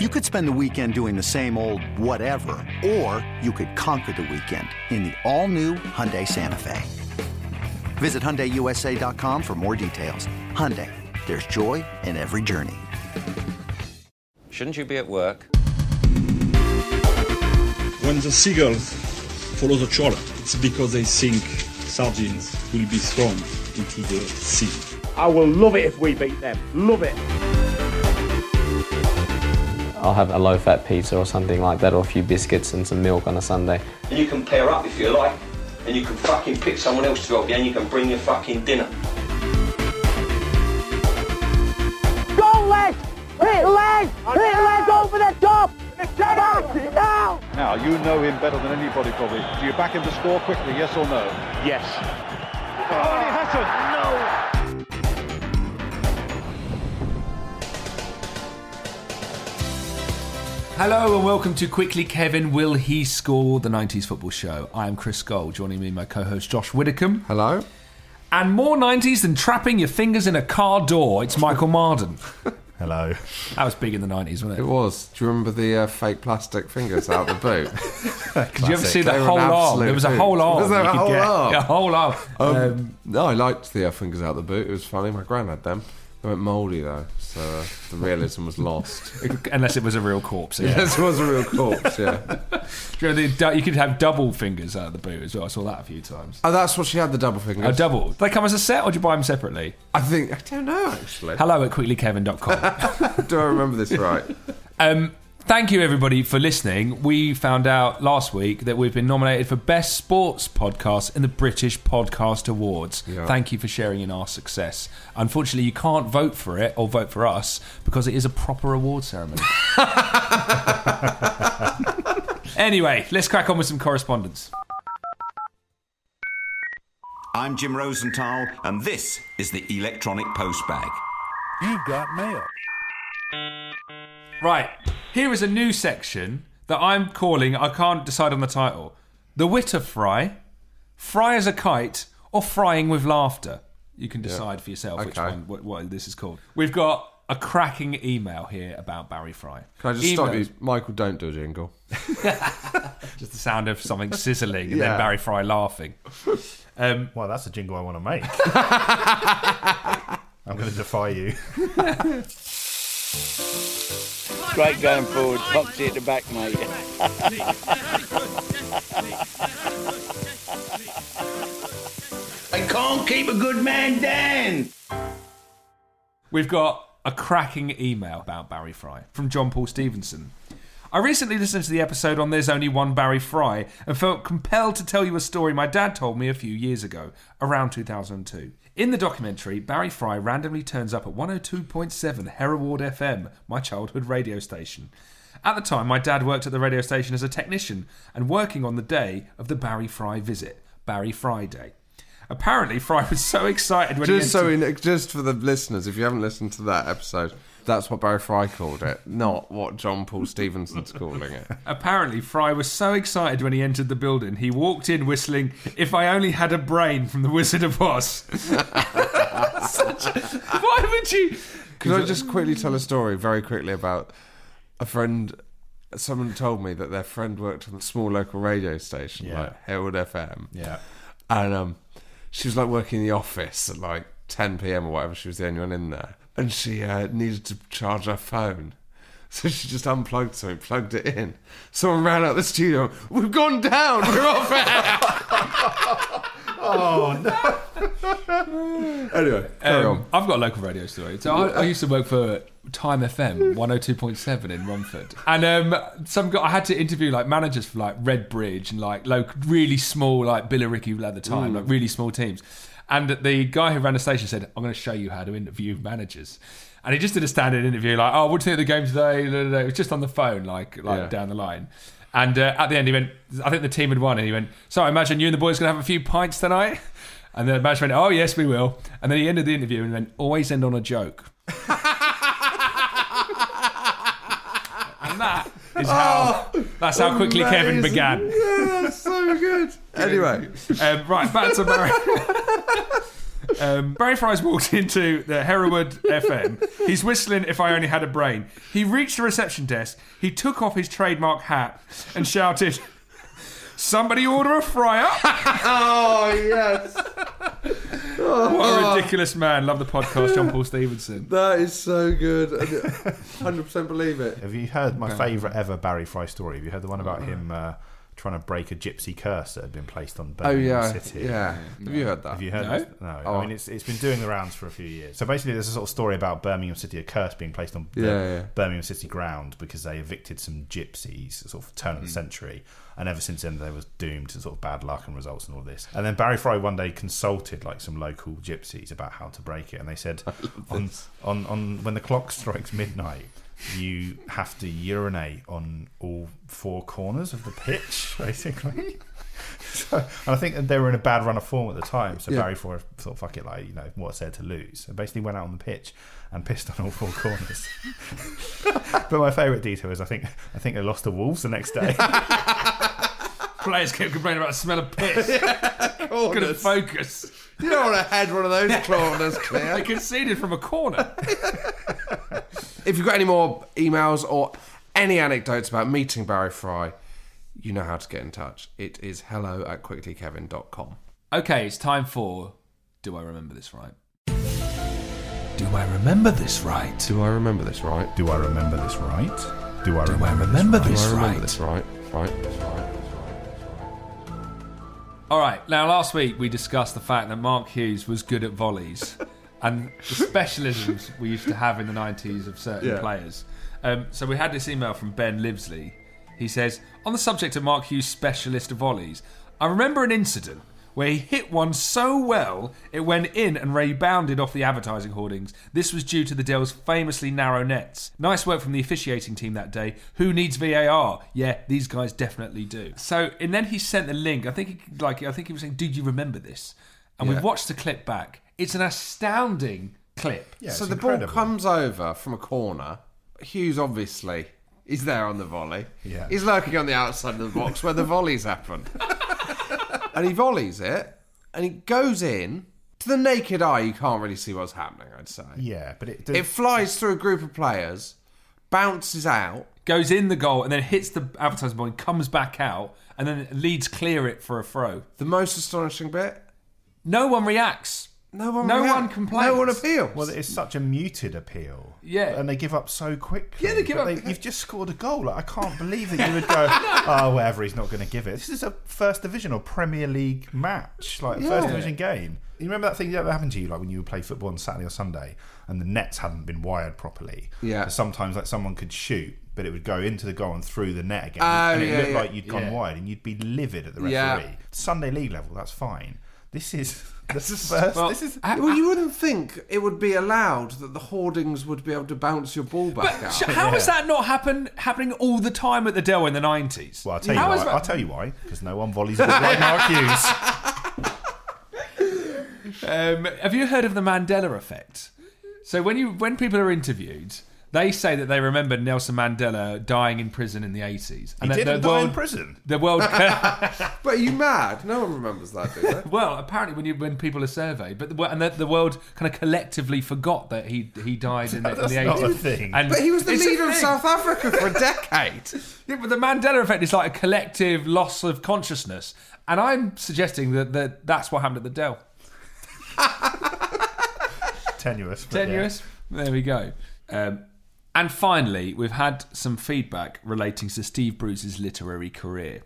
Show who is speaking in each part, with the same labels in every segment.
Speaker 1: You could spend the weekend doing the same old whatever, or you could conquer the weekend in the all-new Hyundai Santa Fe. Visit HyundaiUSA.com for more details. Hyundai, there's joy in every journey.
Speaker 2: Shouldn't you be at work?
Speaker 3: When the seagulls follow the trawler, it's because they think sardines will be thrown into the sea.
Speaker 4: I will love it if we beat them. Love it.
Speaker 5: I'll have a low-fat pizza or something like that, or a few biscuits and some milk on a Sunday.
Speaker 6: And you can pair up if you like, and you can fucking pick someone else to help you, and you can bring your fucking dinner.
Speaker 4: Go, legs! Hit legs! Hit legs over the top! Back now!
Speaker 7: Now, you know him better than anybody probably. Do you back him to score quickly, yes or no?
Speaker 4: Yes.
Speaker 7: Oh, he hasn't! No!
Speaker 8: Hello and welcome to Quickly Kevin Will He Score the 90s Football Show. I am Chris Gold, joining me my co-host Josh Widdicombe.
Speaker 9: Hello.
Speaker 8: And more 90s than trapping your fingers in a car door, it's Michael Marden.
Speaker 9: Hello.
Speaker 8: That was big in the 90s, wasn't
Speaker 9: It
Speaker 8: it?
Speaker 9: was. Do you remember the uh, fake plastic fingers out the boot?
Speaker 8: Did you ever see the whole arm? There was a whole arm.
Speaker 9: Was there a whole arm?
Speaker 8: A whole arm.
Speaker 9: Um,
Speaker 8: Um,
Speaker 9: no, I liked the uh, fingers out the boot. It was funny. My gran had them. They went mouldy though, so uh, the realism was lost.
Speaker 8: unless it was a real corpse. Yeah.
Speaker 9: Yes, it was a real corpse. Yeah.
Speaker 8: Do you, know the, you could have double fingers out of the boot as well. I saw that a few times.
Speaker 9: Oh, that's what she had. The double fingers.
Speaker 8: A double. Do they come as a set or do you buy them separately?
Speaker 9: I think. I don't know actually.
Speaker 8: Hello at quicklykevin.com.
Speaker 9: Do I remember this right?
Speaker 8: Um, thank you, everybody, for listening. We found out last week that we've been nominated for Best Sports Podcast in the British Podcast Awards.
Speaker 9: Yeah.
Speaker 8: Thank you for sharing in our success. Unfortunately, you can't vote for it or vote for us because it is a proper award ceremony. anyway, let's crack on with some correspondence.
Speaker 10: I'm Jim Rosenthal, and this is the Electronic Postbag.
Speaker 7: You've got mail.
Speaker 8: Right, here is a new section that I'm calling, I can't decide on the title The Witter Fry, Fry as a Kite, or Frying with Laughter. You can decide for yourself which
Speaker 9: Okay.
Speaker 8: one, what, what this is called. We've got a cracking email here about Barry Fry.
Speaker 9: Can I just stop
Speaker 8: Email-
Speaker 9: you, Michael? Don't do a jingle.
Speaker 8: Just the sound of something sizzling and
Speaker 9: Yeah.
Speaker 8: then Barry Fry laughing. Um,
Speaker 11: Well, that's a jingle I want to make. I'm going to defy you.
Speaker 12: Great going forward, Foxy at the back, mate. I can't keep a good man down.
Speaker 8: We've got a cracking email about Barry Fry from John Paul Stevenson. I recently listened to the episode on There's Only One Barry Fry and felt compelled to tell you a story my dad told me a few years ago, around 2002. In the documentary, Barry Fry randomly turns up at 102.7 Hereward FM, my childhood radio station. At the time, my dad worked at the radio station as a technician and working on the day of the Barry Fry visit, Barry Friday. Apparently, Fry was so excited when he
Speaker 9: Just so, in, just for the listeners, if you haven't listened to that episode, that's what Barry Fry called it, not what John Paul Stevenson's calling it.
Speaker 8: Apparently, Fry was so excited when he entered the building, he walked in whistling, If I Only Had a Brain from The Wizard of Oz. Such a- Why would you.
Speaker 9: Could I just quickly tell a story very quickly about a friend? Someone told me that their friend worked on a small local radio station,
Speaker 11: Yeah.
Speaker 9: like Herald FM.
Speaker 11: Yeah.
Speaker 9: And um, she was like working in the office at like 10 p.m. or whatever. She was the only one in there. And she uh, needed to charge her phone. So she just unplugged something, plugged it in. Someone ran out the studio. We've gone down. We're off air.
Speaker 11: Oh, no.
Speaker 9: anyway, carry
Speaker 8: Um,
Speaker 9: on.
Speaker 8: I've got a local radio story. So I, I used to work for Time FM 102.7 in Romford, and um, some guy, I had to interview like managers for like Redbridge and like local, really small like Billericay at the time,
Speaker 9: Mm.
Speaker 8: like really small teams. And the guy who ran the station said, I'm going to show you how to interview managers. And he just did a standard interview, like, oh, what do you think of the game today? Blah, blah, blah. It was just on the phone, like, like
Speaker 9: Yeah.
Speaker 8: down the line. And uh, at the end, he went, I think the team had won. And he went, so I imagine you and the boys going to have a few pints tonight? And the manager went, oh, yes, we will. And then he ended the interview and went, always end on a joke. and that is how, that's how quickly Kevin
Speaker 9: Amazing.
Speaker 8: began.
Speaker 9: Yeah, that's so good. Anyway,
Speaker 8: um, right, back to Barry. Um, Barry Fry's walked into the Hereward FM. He's whistling "If I Only Had a Brain." He reached the reception desk. He took off his trademark hat and shouted, "Somebody order a fryer!"
Speaker 9: oh yes.
Speaker 8: what a ridiculous man! Love the podcast, John Paul Stevenson.
Speaker 9: That is so good. Hundred percent believe it.
Speaker 11: Have you heard my favourite ever Barry Fry story? Have you heard the one about him uh, trying to break a gypsy curse that had been placed on
Speaker 9: Oh,
Speaker 11: Birmingham
Speaker 9: yeah,
Speaker 11: City?
Speaker 9: yeah. Have you heard that?
Speaker 11: Have you heard
Speaker 9: No.
Speaker 11: this? No.
Speaker 9: Oh.
Speaker 11: I mean, it's, it's been doing the rounds for a few years. So basically, there's a sort of story about Birmingham City, a curse being placed on
Speaker 9: Yeah, yeah.
Speaker 11: Birmingham City ground because they evicted some gypsies, sort of turn of the century. And ever since then, they was doomed to sort of bad luck and results and all this. And then Barry Fry one day consulted like some local gypsies about how to break it, and they said on, on on when the clock strikes midnight, you have to urinate on all four corners of the pitch, basically. So, and I think that they were in a bad run of form at the time, so
Speaker 9: Yeah.
Speaker 11: Barry Fry thought, "Fuck it, like you know what's there to lose," and basically went out on the pitch and pissed on all four corners. but my favourite detail is I think I think they lost to Wolves the next day.
Speaker 8: Players kept complaining about the smell of piss. Couldn't focus.
Speaker 9: You don't want to head one of those corners clear.
Speaker 8: They conceded from a corner.
Speaker 9: If you've got any more emails or any anecdotes about meeting Barry Fry, you know how to get in touch. It is hello at quicklykevin.com.
Speaker 8: Okay, it's time for Do I Remember This Right? Do I remember this right?
Speaker 9: Do I remember this right?
Speaker 11: Do I remember this right? Do I
Speaker 8: Do I
Speaker 11: remember,
Speaker 8: remember
Speaker 11: this,
Speaker 8: this
Speaker 9: Do I remember this right? Right, right.
Speaker 8: All right. Now, last week we discussed the fact that Mark Hughes was good at volleys and the specialisms we used to have in the 90s of certain
Speaker 9: Yeah.
Speaker 8: players. Um, so we had this email from Ben Livesley. He says, On the subject of Mark Hughes' specialist of volleys, I remember an incident where he hit one so well it went in and rebounded off the advertising hoardings. This was due to the Dell's famously narrow nets. Nice work from the officiating team that day. Who needs VAR? Yeah, these guys definitely do. So, and then he sent the link. I think, he, like, I think he was saying, "Did you remember this?" And
Speaker 9: Yeah.
Speaker 8: we've watched the clip back. It's an astounding clip.
Speaker 9: Yeah, so the ball comes over from a corner. Hughes obviously is there on the volley.
Speaker 11: Yeah.
Speaker 9: He's lurking on the outside of the box where the volleys happen. and he volleys it, and it goes in. To the naked eye, you can't really see what's happening, I'd say.
Speaker 11: Yeah, but it,
Speaker 9: It flies through a group of players, bounces out.
Speaker 8: Goes in the goal and then hits the advertising board and comes back out and then Leeds clear it for a throw.
Speaker 9: The most astonishing bit?
Speaker 8: No one reacts.
Speaker 9: No one
Speaker 8: No
Speaker 9: react-
Speaker 8: one complains.
Speaker 9: No one appeals.
Speaker 11: Well, it's such a muted appeal.
Speaker 8: Yeah.
Speaker 11: And they give up so quickly.
Speaker 8: Yeah, they give
Speaker 11: But
Speaker 8: up-
Speaker 11: you've just scored a goal. Like, I can't believe that you would go, oh, whatever, he's not going to give it. This is a First Division or Premier League match, like a
Speaker 9: Yeah.
Speaker 11: First Division game. You remember that thing that happened to you, like when you would play football on Saturday or Sunday and the nets hadn't been wired properly?
Speaker 9: Yeah.
Speaker 11: So sometimes, like, someone could shoot, but it would go into the goal and through the net again.
Speaker 9: Oh,
Speaker 11: and it
Speaker 9: yeah,
Speaker 11: looked
Speaker 9: yeah.
Speaker 11: like you'd gone
Speaker 8: Yeah.
Speaker 11: wide and you'd be livid at the referee.
Speaker 9: Yeah.
Speaker 11: Sunday League level, that's fine. This is. This is
Speaker 8: Well,
Speaker 11: first. This is.
Speaker 9: well, you wouldn't think it would be allowed that the hoardings would be able to bounce your ball back out.
Speaker 8: Sh- How has that not happen happening all the time at the Dell in the nineties?
Speaker 11: Well, I'll tell you
Speaker 8: How
Speaker 11: why. I'll tell you why. Because no one volleys it like Mark Hughes.
Speaker 8: Um, have you heard of the Mandela effect? So when you when people are interviewed, they say that they remember Nelson Mandela dying in prison in the eighties.
Speaker 11: He didn't die in prison.
Speaker 8: The world.
Speaker 9: But are you mad? No one remembers that, do they?
Speaker 8: well, apparently when you when people are surveyed, but the, and the, the world kind of collectively forgot that he he died in the, in the
Speaker 11: not a
Speaker 8: 80s.
Speaker 11: thing.
Speaker 8: And
Speaker 9: But he was the leader of. South Africa for a decade.
Speaker 8: Yeah, but the Mandela effect is like a collective loss of consciousness, and I'm suggesting that, that that's what happened at the Dell.
Speaker 11: Tenuous. but yeah.
Speaker 8: Tenuous. There we go. Um, and finally, we've had some feedback relating to Steve Bruce's literary career.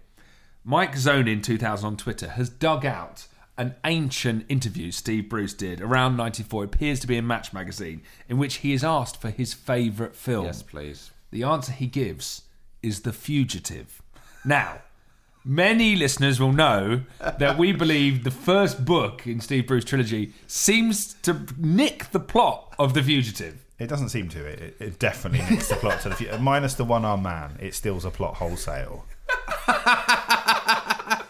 Speaker 8: Mike Zone in 2000 on Twitter has dug out an ancient interview Steve Bruce did around 94. Appears to be in Match magazine, in which he is asked for his favourite film.
Speaker 9: Yes, please.
Speaker 8: The answer he gives is The Fugitive. Now, Many listeners will know that we believe the first book in Steve Bruce trilogy seems to nick the plot of The Fugitive.
Speaker 11: It doesn't seem to. It, it definitely nicks the plot to the future. Minus the one-armed man, it steals a plot wholesale.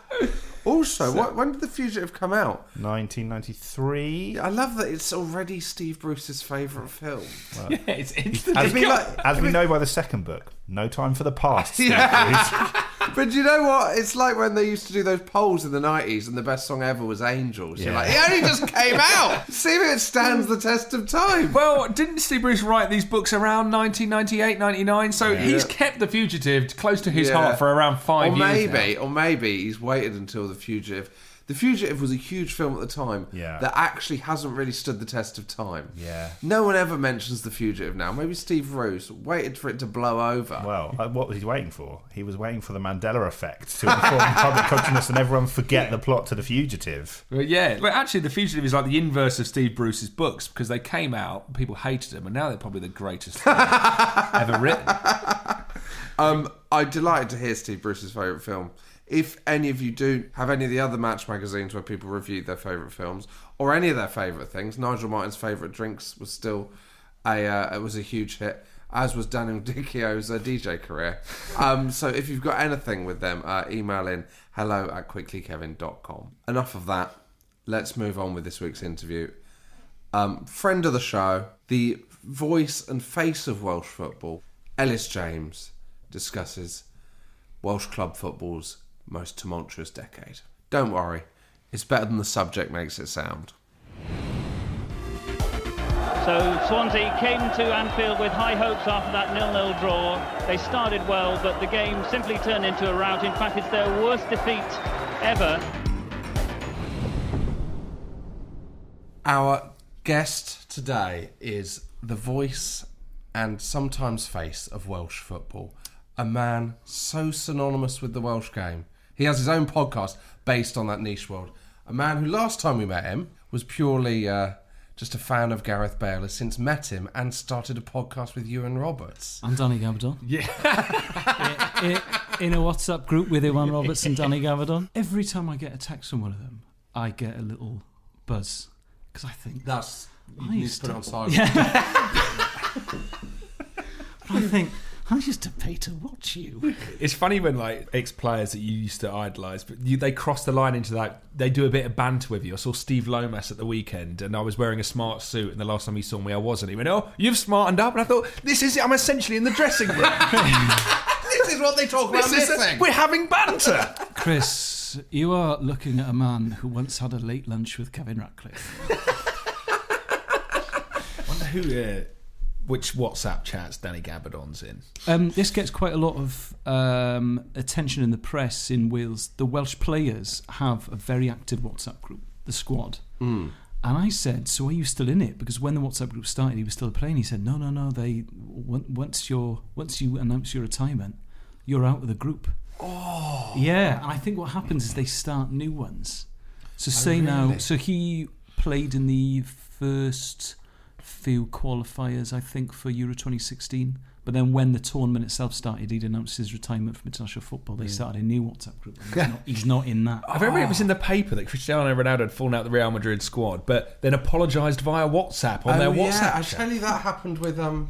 Speaker 9: Also, what, when did The Fugitive come out?
Speaker 11: 1993.
Speaker 9: I love that it's already Steve Bruce's favourite film.
Speaker 8: Yeah, it's
Speaker 11: As, we,
Speaker 9: like-
Speaker 11: as we know by the second book, no time for the past. Steve
Speaker 9: Yeah.
Speaker 11: Bruce.
Speaker 9: But you know what? It's like when they used to do those polls in the 90s and the best song ever was Angels. You're
Speaker 11: Yeah.
Speaker 9: like, it only just came out. See if it stands the test of time.
Speaker 8: Well, didn't Steve Bruce write these books around 1998, 99? So he's kept The Fugitive close to his
Speaker 9: Yeah.
Speaker 8: heart for around five
Speaker 9: or
Speaker 8: years.
Speaker 9: maybe,
Speaker 8: now.
Speaker 9: or maybe he's waited until The Fugitive. The Fugitive was a huge film at the time
Speaker 11: Yeah.
Speaker 9: that actually hasn't really stood the test of time.
Speaker 11: Yeah.
Speaker 9: No one ever mentions The Fugitive now. Maybe Steve Bruce waited for it to blow over.
Speaker 11: Well, uh, what was he waiting for? He was waiting for the Mandela effect to inform public consciousness and everyone forget the plot to The Fugitive.
Speaker 8: But yeah, but actually, The Fugitive is like the inverse of Steve Bruce's books because they came out, people hated them, and now they're probably the greatest thing ever written.
Speaker 9: Um, I'm delighted to hear Steve Bruce's favourite film. If any of you do have any of the other Match magazines where people review their favourite films or any of their favourite things, Nigel Martyn's favourite drinks was still a uh, it was a huge hit, as was Daniel Dichio's uh, DJ career. Um, so if you've got anything with them, uh, email in hello at quicklykevin.com. Enough of that. Let's move on with this week's interview. Um, friend of the show, the voice and face of Welsh football, Ellis James, discusses Welsh club football's most tumultuous decade. Don't worry, it's better than the subject makes it sound.
Speaker 13: So Swansea came to Anfield with high hopes after that nil-nil draw. They started well, but the game simply turned into a rout. In fact, it's their worst defeat ever.
Speaker 9: Our guest today is the voice and sometimes face of Welsh football. A man so synonymous with the Welsh game. He has his own podcast based on that niche world. A man who last time we met him was purely uh, just a fan of Gareth Bale, has since met him and started a podcast with Iwan Roberts.
Speaker 14: I'm Danny Gabbidon.
Speaker 8: Yeah.
Speaker 14: in, in a WhatsApp group with Iwan Roberts and Danny Gabbidon. Every time I get a text from one of them, I get a little buzz because I think
Speaker 9: That's you
Speaker 14: I
Speaker 9: need to put it on silent.
Speaker 14: Yeah. I think I used to pay to watch you.
Speaker 8: It's funny when like ex players that you used to idolise, but you, they cross the line into that. They do a bit of banter with you. I saw Steve Lomas at the weekend, and I was wearing a smart suit, and the last time he saw me, I wasn't. He went, "Oh, you've smartened up," and I thought, "This is it. I'm essentially in the dressing room.
Speaker 9: this is what they talk about
Speaker 8: This is-
Speaker 9: missing.
Speaker 8: We're having banter."
Speaker 14: Chris, you are looking at a man who once had a late lunch with Kevin Ratcliffe.
Speaker 8: wonder who, uh, which WhatsApp chats Danny Gabbidon's in.
Speaker 14: Um, this gets quite a lot of um, attention in the press in Wales. The Welsh players have a very active WhatsApp group, the squad.
Speaker 9: Mm.
Speaker 14: And I said, "So are you still in it?" Because when the WhatsApp group started, he was still playing. He said, "No, no, no. They once you're once you announce your retirement, you're out of the group."
Speaker 9: Oh,
Speaker 14: Yeah, and I think what happens is they start new ones. So say now,
Speaker 9: really?
Speaker 14: so he played in the first few qualifiers, I think, for Euro 2016. But then when the tournament itself started, he'd announced his retirement from international football. They
Speaker 8: Yeah.
Speaker 14: started a new WhatsApp group. and He's, not, he's not in that.
Speaker 8: I remember it was in the paper that Cristiano Ronaldo had fallen out of the Real Madrid squad, but then apologised via WhatsApp on
Speaker 9: oh,
Speaker 8: their
Speaker 9: yeah,
Speaker 8: WhatsApp.
Speaker 9: I
Speaker 8: chat.
Speaker 9: tell you that happened with um,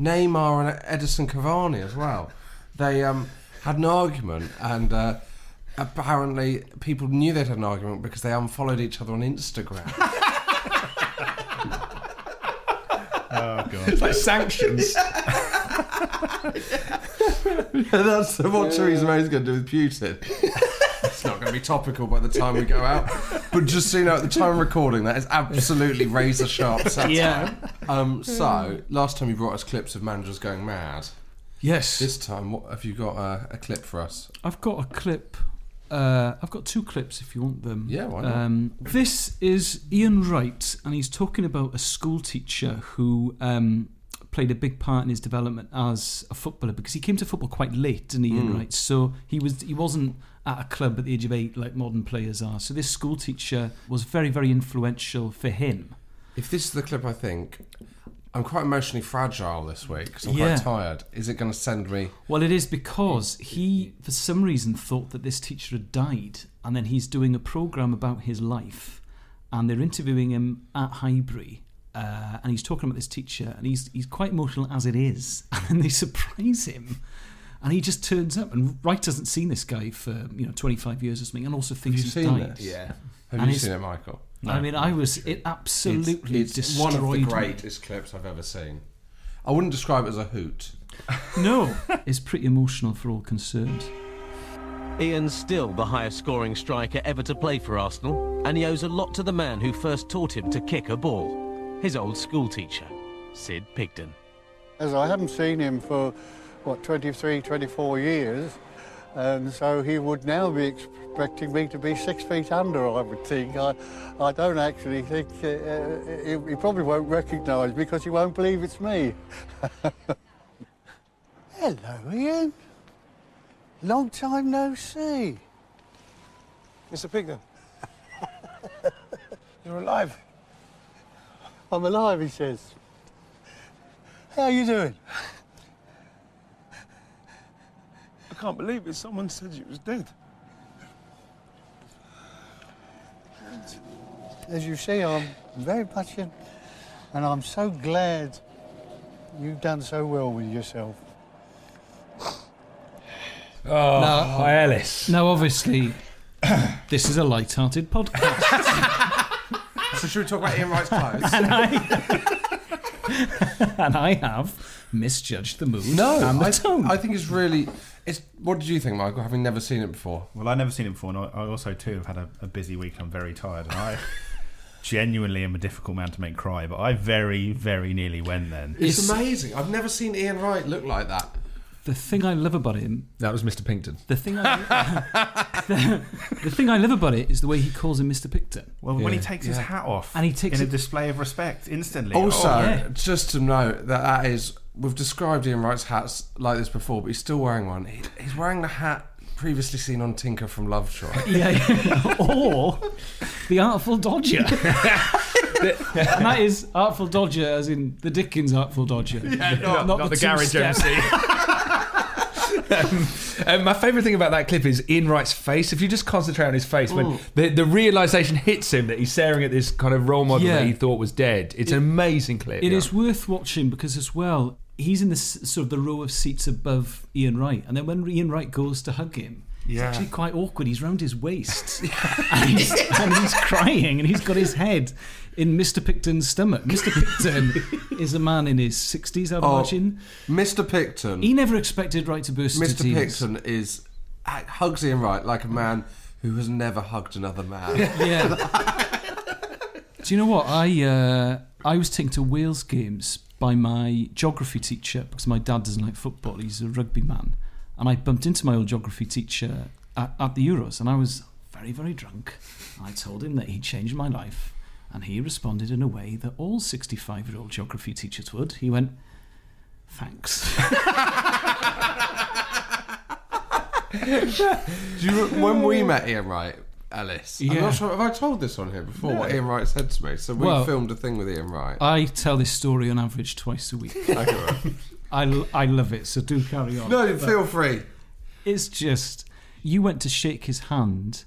Speaker 9: Neymar and Edinson Cavani as well. They um, had an argument, and uh, apparently people knew they'd had an argument because they unfollowed each other on Instagram.
Speaker 11: Oh, Oh god.
Speaker 8: It's like sanctions.
Speaker 9: That's what Theresa May's going to do with Putin. it's not going to be topical by the time we go out. But just so you know, at the time of recording, that is absolutely razor sharp satire.
Speaker 14: Yeah.
Speaker 9: Um, so, last time you brought us clips of managers going mad.
Speaker 14: Yes.
Speaker 9: This time, what have you got uh, a clip for us?
Speaker 14: I've got a clip. Uh, I've got two clips if you want them.
Speaker 9: Yeah, why not?
Speaker 14: Um, this is Ian Wright, and he's talking about a school teacher who um, played a big part in his development as a footballer because he came to football quite late, didn't he, Ian
Speaker 9: Mm.
Speaker 14: Wright? So he was he wasn't at a club at the age of eight like modern players are. So this school teacher was very very influential for him.
Speaker 9: If this is the clip I think, I'm quite emotionally fragile this week because I'm
Speaker 14: Yeah.
Speaker 9: quite tired. Is it going to send me?
Speaker 14: Well, it is because he, for some reason, thought that this teacher had died, and then he's doing a program about his life, and they're interviewing him at Highbury, uh, and he's talking about this teacher, and he's he's quite emotional as it is, and then they surprise him, and he just turns up, and Wright hasn't seen this guy for you know 25 years or something, and also thinks
Speaker 9: you
Speaker 14: he's
Speaker 9: seen
Speaker 14: died.
Speaker 9: this? Yeah. Have
Speaker 14: And
Speaker 9: you seen it, Michael?
Speaker 14: I mean, I was it absolutely
Speaker 9: It's, it's
Speaker 14: destroyed
Speaker 9: one of the
Speaker 14: me.
Speaker 9: greatest clips I've ever seen. I wouldn't describe it as a hoot.
Speaker 14: No, it's pretty emotional for all concerned.
Speaker 15: Ian's still the highest scoring striker ever to play for Arsenal, and he owes a lot to the man who first taught him to kick a ball, his old school teacher, Sid Pigden.
Speaker 16: As I haven't seen him for, what, 23, 24 years, and so he would now be expecting me to be six feet under, I would think. I, I don't actually think, uh, uh, he, he probably won't recognise me because he won't believe it's me. Hello, Ian. Long time no see.
Speaker 17: Mr. Pigden. You're alive.
Speaker 16: I'm alive, he says. How are you doing?
Speaker 17: I can't believe it. Someone said you was dead.
Speaker 16: As you see, I'm very much in, and I'm so glad you've done so well with yourself.
Speaker 8: Oh,
Speaker 14: Now-
Speaker 8: Ellis.
Speaker 14: Now, obviously, this is a light-hearted podcast.
Speaker 9: So should we talk about Ian Wright's clothes?
Speaker 14: and I have misjudged the mood
Speaker 9: No,
Speaker 14: and the
Speaker 9: I,
Speaker 14: tone.
Speaker 9: I think it's really. It's. What did you think, Michael? Having never seen it before.
Speaker 11: Well, I've never seen it before, and I I also too have had a, a busy week. and I'm very tired, and I genuinely am a difficult man to make cry. But I very, very nearly went then.
Speaker 9: It's,
Speaker 14: It's-
Speaker 9: amazing. I've never seen Ian Wright look like that.
Speaker 14: The thing I love about him,
Speaker 8: That was Mr. Pinkton.
Speaker 14: the thing I, the, the thing I love about it is the way he calls him Mr. Pinkton.
Speaker 11: Well, when he
Speaker 9: Yeah.
Speaker 11: takes his hat off,
Speaker 14: And he takes
Speaker 11: in
Speaker 14: it-
Speaker 11: a display of respect instantly.
Speaker 9: Also,
Speaker 11: Oh,
Speaker 14: yeah.
Speaker 9: just to note that that is. We've described Ian Wright's hats like this before, but he's still wearing one. He, he's wearing the hat previously seen on Tinker from Lovejoy.
Speaker 14: Yeah, yeah. or the Artful Dodger. and that is Artful Dodger, as in the Dickens Artful Dodger.
Speaker 8: not, not the garage
Speaker 14: two-step.
Speaker 8: MC. Um, um, my favourite thing about that clip is Ian Wright's face. If you just concentrate on his face, when the, the realization hits him that he's staring at this kind of role model
Speaker 14: Yeah.
Speaker 8: that he thought was dead, it's an amazing clip.
Speaker 14: It
Speaker 8: yeah.
Speaker 14: is worth watching because, as well, he's in this sort of the row of seats above Ian Wright, and then when Ian Wright goes to hug him, it's
Speaker 9: Yeah.
Speaker 14: actually quite awkward. He's round his waist, and, he's, and he's crying, and he's got his head in Mr. Pigden's stomach. Mr. Pigden is a man in his sixties, I'd
Speaker 9: Oh,
Speaker 14: imagine.
Speaker 9: Mr. Pigden.
Speaker 14: He never expected Wright to burst into
Speaker 9: Mr. Picton is hugs Ian Wright like a man who has never hugged another man.
Speaker 14: Yeah. Do you know what I? Uh, I was taken to Wales games by my geography teacher because my dad doesn't like football. He's a rugby man, and I bumped into my old geography teacher at, at the Euros, and I was very, very drunk. I told him that he changed my life, and he responded in a way that all sixty-five-year-old geography teachers would. He went, "Thanks."
Speaker 9: Do you, when we met Ian Wright, Alice, I'm not sure, have I told this on here before, what Ian Wright said to me? So we
Speaker 14: Well-
Speaker 9: filmed a thing with Ian Wright.
Speaker 14: I tell this story on average twice a week.
Speaker 9: Okay.
Speaker 14: I, I love it, so do carry on.
Speaker 9: No, feel free.
Speaker 14: It's just you went to shake his hand,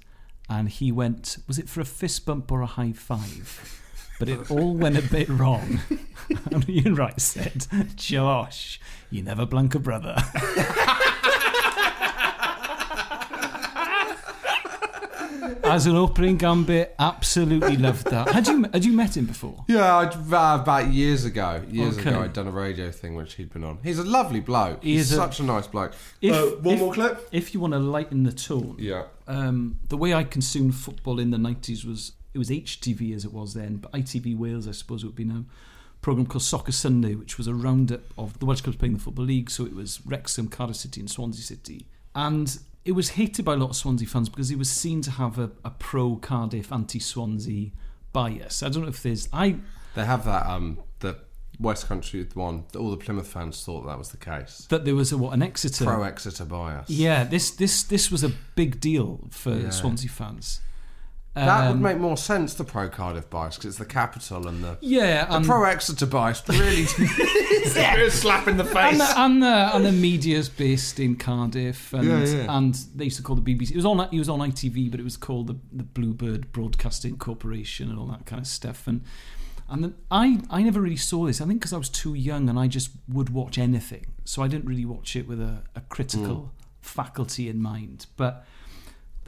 Speaker 14: and he went. Was it for a fist bump or a high five? But it all went a bit wrong. and Ian Wright said, "Josh, you never blank a brother." As an opening gambit, absolutely loved that. Had you had you met him before?
Speaker 9: Yeah, I'd, uh, about years ago. Years
Speaker 14: Okay.
Speaker 9: ago, I'd done a radio thing which he'd been on. He's a lovely bloke.
Speaker 14: He
Speaker 9: He's
Speaker 14: is a-
Speaker 9: such a nice bloke.
Speaker 14: If,
Speaker 9: Uh, one
Speaker 14: if-
Speaker 9: more clip.
Speaker 14: If you want to lighten the tone,
Speaker 9: Yeah.
Speaker 14: Um, the way I consumed football in the nineties was it was HTV as it was then, but ITV Wales, I suppose it would be now. Program called Soccer Sunday, which was a roundup of the Welsh clubs playing the football league. So it was Wrexham, Cardiff City, and Swansea City, and it was hated by a lot of Swansea fans because it was seen to have a, a pro Cardiff, anti Swansea bias. I don't know if there's I
Speaker 9: They have that, um, West Country one. All the Plymouth fans thought that was the case.
Speaker 14: that there was a what an Exeter
Speaker 9: Pro Exeter bias.
Speaker 14: Yeah, this this this was a big deal for
Speaker 9: Yeah.
Speaker 14: Swansea fans.
Speaker 9: That would
Speaker 14: Um,
Speaker 9: make more sense, the Pro Cardiff bias, because it's the capital and the
Speaker 14: Yeah,
Speaker 9: the
Speaker 14: and-
Speaker 9: Pro Exeter bias really a slap in the face.
Speaker 14: And the, and the, and the media's based in Cardiff, and
Speaker 9: Yeah, yeah.
Speaker 14: and they used to call the BBC. It was on it was on ITV, but it was called the the Bluebird Broadcasting Corporation and all that kind of stuff. And and I I never really saw this. I think because I was too young and I just would watch anything, so I didn't really watch it with a, a critical faculty in mind. But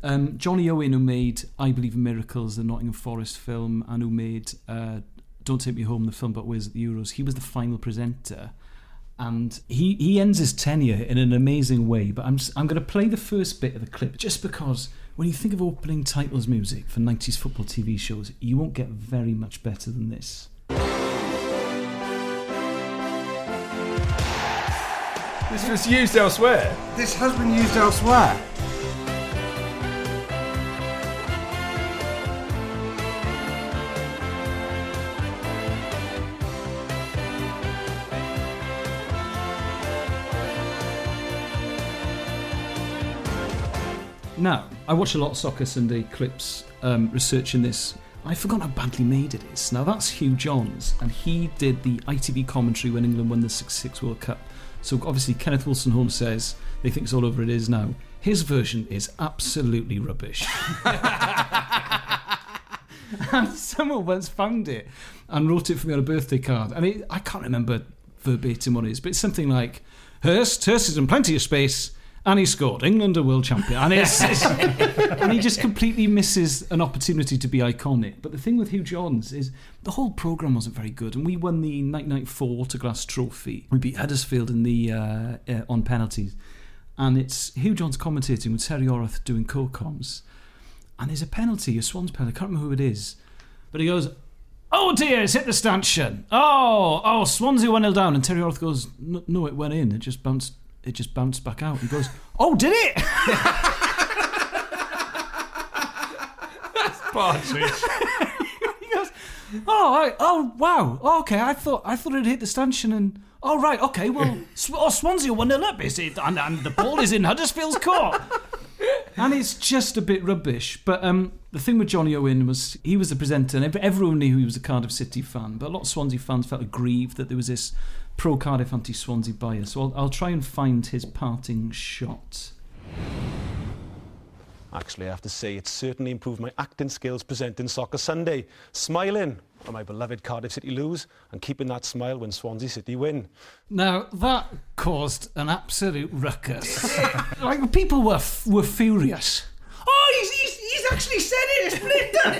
Speaker 14: um, Jonny Owen, who made I Believe in Miracles, the Nottingham Forest film, and who made uh, Don't Take Me Home, the film Wales at the Euros, he was the final presenter. And he, he ends his tenure in an amazing way. But I'm, just, I'm going to play the first bit of the clip just because when you think of opening titles music for 90s football TV shows, you won't get very much better than this.
Speaker 8: This was used elsewhere.
Speaker 9: This has been used elsewhere.
Speaker 14: Now, I watch a lot of Soccer Sunday clips um, researching this. I forgot how badly made it is. Now, that's Hugh Johns, and he did the ITV commentary when England won the 66 World Cup. So, obviously, Kenneth Wolstenholme says they think it's all over it is now. His version is absolutely rubbish. and someone once found it and wrote it for me on a birthday card. And it, I can't remember verbatim what it is, but it's something like Hurst, Hurst is in plenty of space. And he scored. England are world champion. And, it's, it's- and he just completely misses an opportunity to be iconic. But the thing with Hugh Johns is the whole programme wasn't very good. And we won the 1994 Autoglass Trophy. We beat Huddersfield in the uh, uh, on penalties. And it's Hugh Johns commentating with Terry Yorath doing co-coms. And there's a penalty, a Swans penalty. I can't remember who it is. But he goes, Oh dear, it's hit the stanchion. Oh, oh, Swansea 1 0 down. And Terry Yorath goes, no, it went in. It just bounced it just bounced back out. He goes, Oh, did it?
Speaker 8: That's Partridge.
Speaker 14: he goes, Oh, I, oh, wow. Oh, okay, I thought I thought it hit the stanchion and. Oh, right, okay, well, Sw- oh, Swansea 1 0 up, is it? And, and the ball is in Huddersfield's court. and it's just a bit rubbish. But um, the thing with Jonny Owen was he was the presenter, and everyone knew he was a Cardiff City fan. But a lot of Swansea fans felt aggrieved that there was this pro Cardiff, anti Swansea bias. So I'll, I'll try and find his parting shot.
Speaker 18: Actually, I have to say, it certainly improved my acting skills presenting Soccer Sunday. Smiling when my beloved Cardiff City lose and keeping that smile when Swansea City win.
Speaker 14: Now that caused an absolute ruckus. like people were f- were furious.
Speaker 4: Oh, he's, he's, he's actually said it. It's blatant.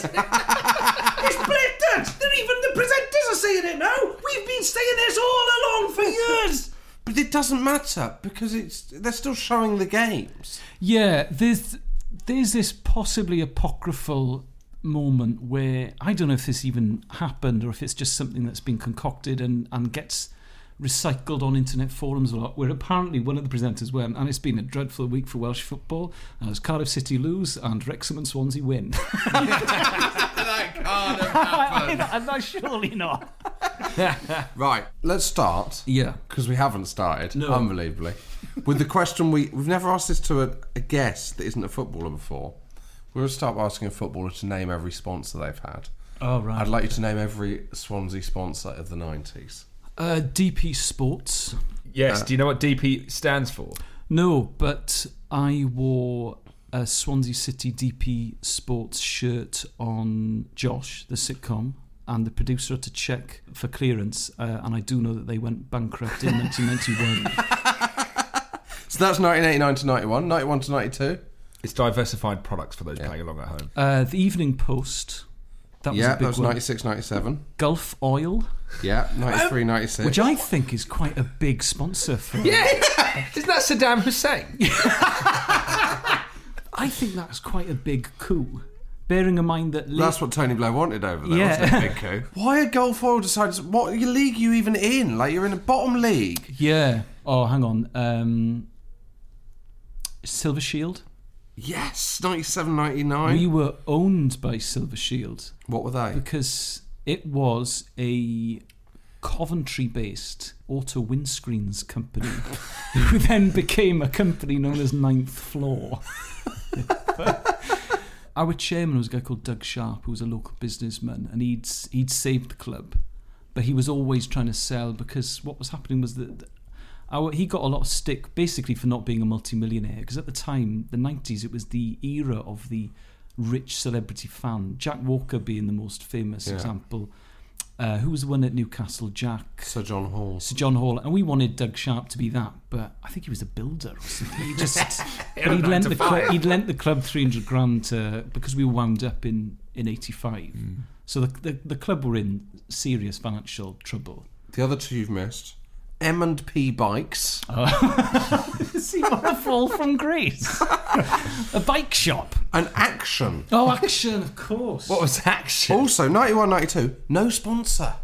Speaker 4: it's blatant. They're even the presenters are saying it now. We've been saying this all along for years.
Speaker 9: But it doesn't matter because it's they're still showing the games.
Speaker 14: Yeah, there's there's this possibly apocryphal moment where I don't know if this even happened or if it's just something that's been concocted and, and gets recycled on internet forums a lot, where apparently one of the presenters went, and it's been a dreadful week for Welsh football, uh, as Cardiff City lose and Wrexham and Swansea win.
Speaker 9: that can't have
Speaker 14: I'm not surely not.
Speaker 9: right, let's start.
Speaker 14: Yeah.
Speaker 9: Because we haven't started,
Speaker 14: No.
Speaker 9: unbelievably. With the question we, we've never asked this to a, a guest that isn't a footballer before. We're going to start by asking a footballer to name every sponsor they've had.
Speaker 14: Oh, right.
Speaker 9: I'd like you to name every Swansea sponsor of the 90s.
Speaker 14: Uh, DP Sports.
Speaker 8: Yes.
Speaker 9: Uh,
Speaker 8: do you know what DP stands for?
Speaker 14: No, but I wore a Swansea City DP Sports shirt on Josh, the sitcom, and the producer had to check for clearance, uh, and I do know that they went bankrupt in 1991.
Speaker 9: So that's 1989 to 91, 91 to 92.
Speaker 8: It's diversified products for those playing along at home.
Speaker 14: Uh, the Evening Post. That was
Speaker 9: yeah,
Speaker 14: a big
Speaker 9: that was
Speaker 14: one.
Speaker 9: 96, 97.
Speaker 14: Gulf Oil.
Speaker 9: Yeah, 93, 96.
Speaker 14: Which I think is quite a big sponsor for.
Speaker 8: Yeah, isn't that Saddam Hussein?
Speaker 14: I think that's quite a big coup. Bearing in mind that
Speaker 9: That's what Tony Blair wanted over there,
Speaker 14: Yeah.
Speaker 9: wasn't it, Big coup? Why had Gulf Oil decided... What league are you even in? Like, you're in a bottom league.
Speaker 14: Yeah. Oh, hang on. Um, Silver Shield.
Speaker 9: Yes, 97, 99.
Speaker 14: We were owned by Silver Shield.
Speaker 9: What were they?
Speaker 14: Because it was a Coventry-based auto windscreens company, who then became a company known as Ninth Floor. our chairman was a guy called Doug Sharpe, who was a local businessman, and he'd he'd saved the club, but he was always trying to sell because what was happening was that our, he got a lot of stick basically for not being a multimillionaire because at the time, the nineties, it was the era of the rich celebrity fan. Jack Walker being the most famous
Speaker 9: Yeah.
Speaker 14: example. Uh, who was the one at Newcastle? Jack.
Speaker 9: Sir John Hall.
Speaker 14: Sir John Hall, and we wanted Doug Sharpe to be that, but I think he was a builder or something. He just but he'd, lent the club, he'd lent the club three hundred grand to, because we wound up in in eighty five. So the, the the club were in serious financial trouble.
Speaker 9: The other two you've missed. M and P Bikes. Oh.
Speaker 14: See what a fall from grace. a bike shop.
Speaker 9: An Action.
Speaker 14: Oh, Action, of course.
Speaker 9: What was Action? Also, 91, 92, no sponsor.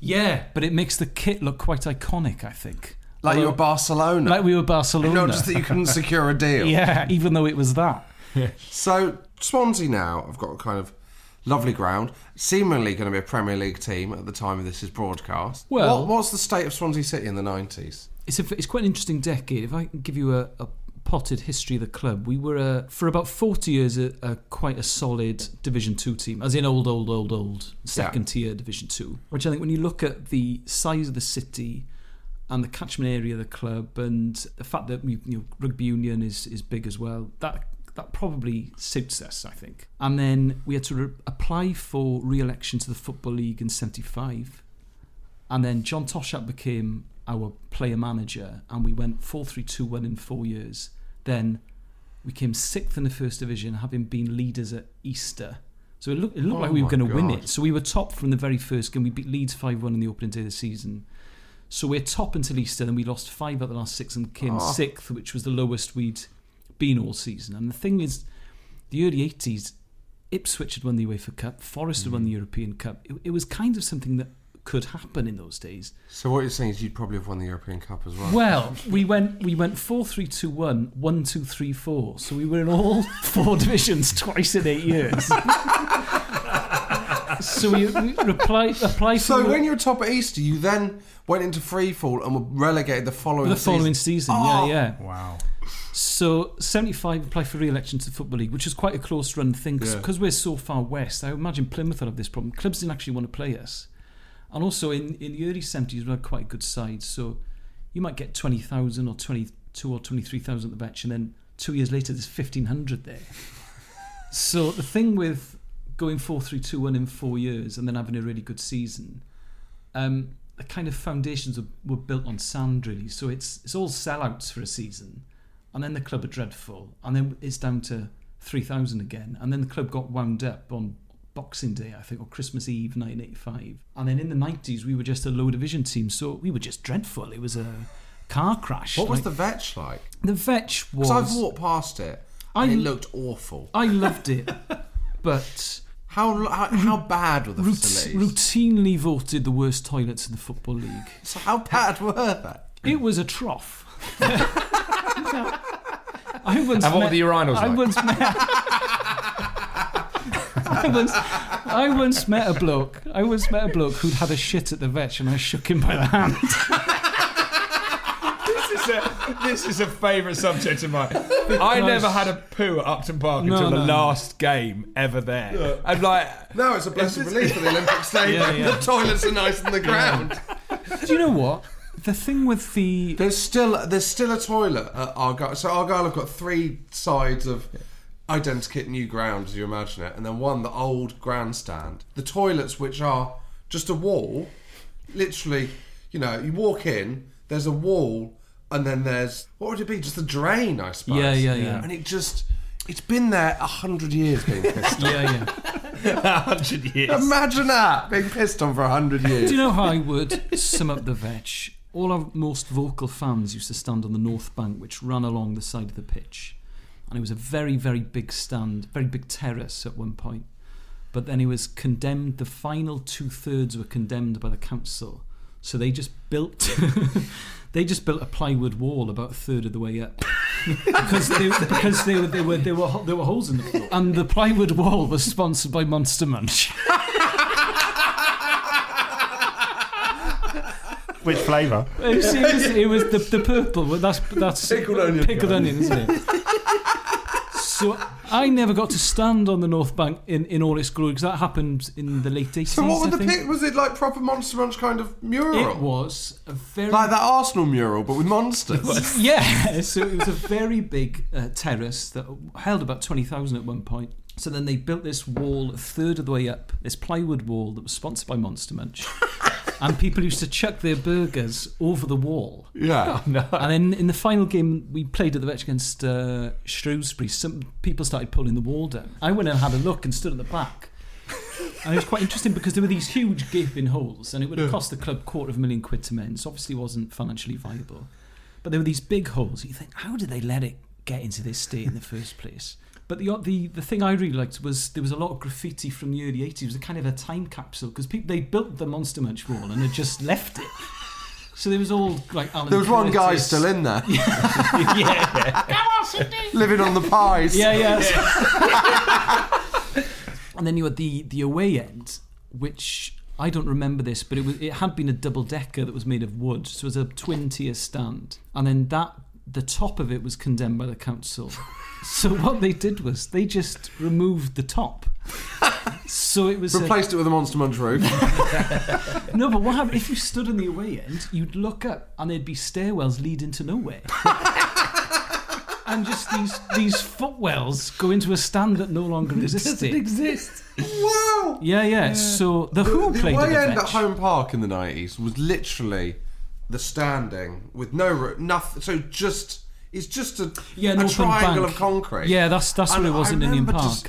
Speaker 14: Yeah, but it makes the kit look quite iconic. I think.
Speaker 9: Like you
Speaker 14: Although-
Speaker 9: were Barcelona.
Speaker 14: Like we were Barcelona.
Speaker 9: Not just that you couldn't secure a deal.
Speaker 14: Yeah, even though it was that.
Speaker 9: So Swansea now I've got a kind of lovely ground, seemingly going to be a Premier League team at the time of this is broadcast.
Speaker 14: Well-
Speaker 9: what, what's the state of Swansea City in the nineties?
Speaker 14: It's a, it's quite an interesting decade. If I can give you a, a potted history of the club, we were uh, for about forty years a, a quite a solid Division Two team, as in old, old, old, old second tier Division Two. Which I think when you look at the size of the city and the catchment area of the club, and the fact that you know, rugby union is is big as well, that that probably suits us, I think. And then we had to re- apply for re-election to the Football League in '75. And then John Toshack became our player manager, and we went 4 3 2 1 in four years. Then we came sixth in the first division, having been leaders at Easter. So it looked, it looked
Speaker 9: Oh
Speaker 14: like we oh
Speaker 9: were
Speaker 14: going to win it. So we were top from the very first game. We beat Leeds 5 1 in the opening day of the season. So we're top until Easter, then we lost five out of the last six and came
Speaker 9: Oh.
Speaker 14: sixth, which was the lowest we'd been all season. And the thing is, the early 80s, Ipswich had won the UEFA Cup, Forest had won the
Speaker 9: Mm.
Speaker 14: European Cup. It, it was kind of something that could happen in those days.
Speaker 9: So what you're saying is you'd probably have won the European Cup as well.
Speaker 14: Well, we went we went four three two one one two three four. So we were in all four divisions twice in eight years. so we, we reply, applied for
Speaker 9: So when you were top at Easter, you then went into free fall and were relegated the following
Speaker 14: the following season.
Speaker 9: Oh!
Speaker 14: Yeah, yeah.
Speaker 11: Wow.
Speaker 14: So seventy five applied for re-election to the football league, which is quite a close run thing
Speaker 9: Yeah.
Speaker 14: because we're so far west. I imagine Plymouth will have this problem. Clubs didn't actually want to play us, and also in, in the early seventies we had quite a good side. So you might get twenty thousand or twenty two or twenty three thousand at the bench, and then two years later there's fifteen hundred there. so the thing with going 4 3 2 1 in four years and then having a really good season, um, the kind of foundations were, were built on sand really. So it's it's all sellouts for a season, and then the club are dreadful, and then it's down to three thousand again, and then the club got wound up on Boxing Day, I think, or Christmas Eve, nineteen eighty five, and then in the nineties we were just a low division team, so we were just dreadful. It was a car crash.
Speaker 9: What was the vetch like?
Speaker 14: the vetch was?
Speaker 9: I've walked past it
Speaker 14: I-
Speaker 9: it looked awful.
Speaker 14: I loved it, but
Speaker 9: how how, how bad were the
Speaker 14: rout-
Speaker 9: facilities?
Speaker 14: routinely voted the worst toilets in the football league.
Speaker 9: So how bad were they?
Speaker 14: It was a trough. I once
Speaker 8: And what were
Speaker 14: met-
Speaker 8: the urinals
Speaker 14: I
Speaker 8: like?
Speaker 14: once met. I once, I once met a bloke. I once met a bloke who'd had a shit at the vetch, and I shook him by the hand.
Speaker 8: this is a this is a favourite subject of mine. I never had a poo at Upton Park
Speaker 14: No,
Speaker 8: until the
Speaker 14: no, no.
Speaker 8: last game ever there. And like,
Speaker 9: No, it's a blessed relief for the Olympic Stadium.
Speaker 14: Yeah, yeah.
Speaker 9: The toilets are nice on the ground.
Speaker 14: Do you know what? The thing with the
Speaker 9: There's still there's still a toilet at Argyle. So Argyle have got three sides of identikit new ground, as you imagine it, and then one the old grandstand. The toilets, which are just a wall, literally, you know, you walk in, there's a wall, and then there's what would it be? Just a drain, I suppose.
Speaker 14: Yeah, yeah, yeah.
Speaker 9: And it just it's been there a hundred years being pissed on.
Speaker 14: yeah, yeah.
Speaker 8: hundred years.
Speaker 9: Imagine that being pissed on for a hundred years.
Speaker 14: Do you know how I would sum up the vetch? All our most vocal fans used to stand on the north bank, which ran along the side of the pitch, and it was a very, very big stand, very big terrace at one point. But then it was condemned. The final two thirds were condemned by the council, so they just built. They just built a plywood wall about a third of the way up because they, because they, they were there were there were holes in the floor, and the plywood wall was sponsored by Monster Munch.
Speaker 11: Which flavour?
Speaker 14: It was, it was, it was the, the purple. but That's that's
Speaker 9: Pickled onion.
Speaker 14: Pickled onion, isn't it? So I never got to stand on the North Bank in, in all its glory because that happened in the late 80s.
Speaker 9: So what
Speaker 14: I
Speaker 9: was the
Speaker 14: think.
Speaker 9: pic? Was it like proper Monster Munch kind of mural?
Speaker 14: It was a very
Speaker 9: like that Arsenal mural, but with monsters.
Speaker 14: yeah, so it was a very big uh, terrace that held about 20,000 at one point. So then they built this wall a third of the way up, this plywood wall that was sponsored by Monster Munch. And people used to chuck their burgers over the wall.
Speaker 9: Yeah.
Speaker 14: And then in the final game we played at the Vetch against uh, Shrewsbury, some people started pulling the wall down. I went and had a look and stood at the back. And it was quite interesting because there were these huge gaping holes, and it would have cost the club quarter of a million quid to mend. So obviously, it wasn't financially viable. But there were these big holes. You think, how did they let it get into this state in the first place? But the the the thing I really liked was there was a lot of graffiti from the early '80s. It was a kind of a time capsule because people they built the Monster Munch wall and had just left it. So there was all like Alan
Speaker 9: There was one guy
Speaker 14: Curtis.
Speaker 9: still in there.
Speaker 14: yeah.
Speaker 4: Come on, Sydney.
Speaker 9: Living on the pies.
Speaker 14: Yeah, yeah. and then you had the the away end, which I don't remember this, but it was it had been a double decker that was made of wood, so it was a twin tier stand, and then that the top of it was condemned by the council. so what they did was they just removed the top. So it was a-
Speaker 9: Replaced it with a Monster Munch roof.
Speaker 14: no, but what happened if you stood on the away end? You'd look up and there'd be stairwells leading to nowhere. And just these these footwells go into a stand that no longer existed.
Speaker 4: exist.
Speaker 9: wow.
Speaker 14: Yeah, yeah. So the Who
Speaker 9: the
Speaker 14: played
Speaker 9: away
Speaker 14: at the
Speaker 9: end at Home Park in the nineties was literally the standing with no roof, nothing. So just it's just a,
Speaker 14: Yeah,
Speaker 9: a triangle
Speaker 14: bank.
Speaker 9: of concrete.
Speaker 14: Yeah, that's- that's what it was
Speaker 9: I
Speaker 14: in
Speaker 9: Ninian
Speaker 14: Park.
Speaker 9: just-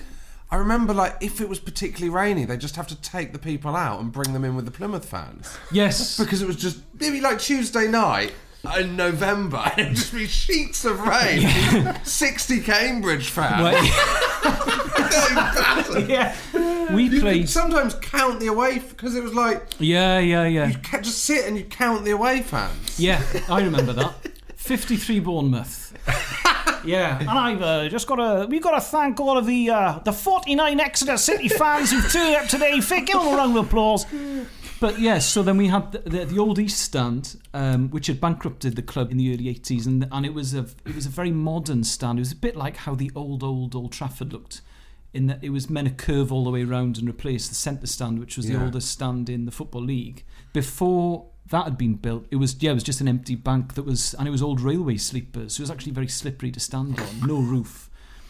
Speaker 9: I remember, like, if it was particularly rainy, they just have to take the people out and bring them in with the Plymouth fans.
Speaker 14: Yes,
Speaker 9: because it was just maybe like Tuesday night in November, and it'd just be sheets of rain. Sixty Cambridge fans.
Speaker 14: Yeah, we
Speaker 9: you
Speaker 14: played-
Speaker 9: Could sometimes count the away because it was like
Speaker 14: Yeah, yeah, yeah.
Speaker 9: you just sit and you count the away fans.
Speaker 14: Yeah, I remember that. 53 Bournemouth. Yeah,
Speaker 4: And I've uh, just got to we've got to thank all of the uh, the 49 Exeter City fans who've turned up today. Give them a round of applause.
Speaker 14: But yes, so then we had the, the, the old East Stand, um, which had bankrupted the club in the early eighties, and and it was a it was a very modern stand. It was a bit like how the old old Old Trafford looked, in that it was meant to curve all the way around and replace the centre stand, which was the oldest stand in the football league. Before that had been built, it was yeah, it was just an empty bank that was, and it was old railway sleepers, so it was actually very slippery to stand on, no roof.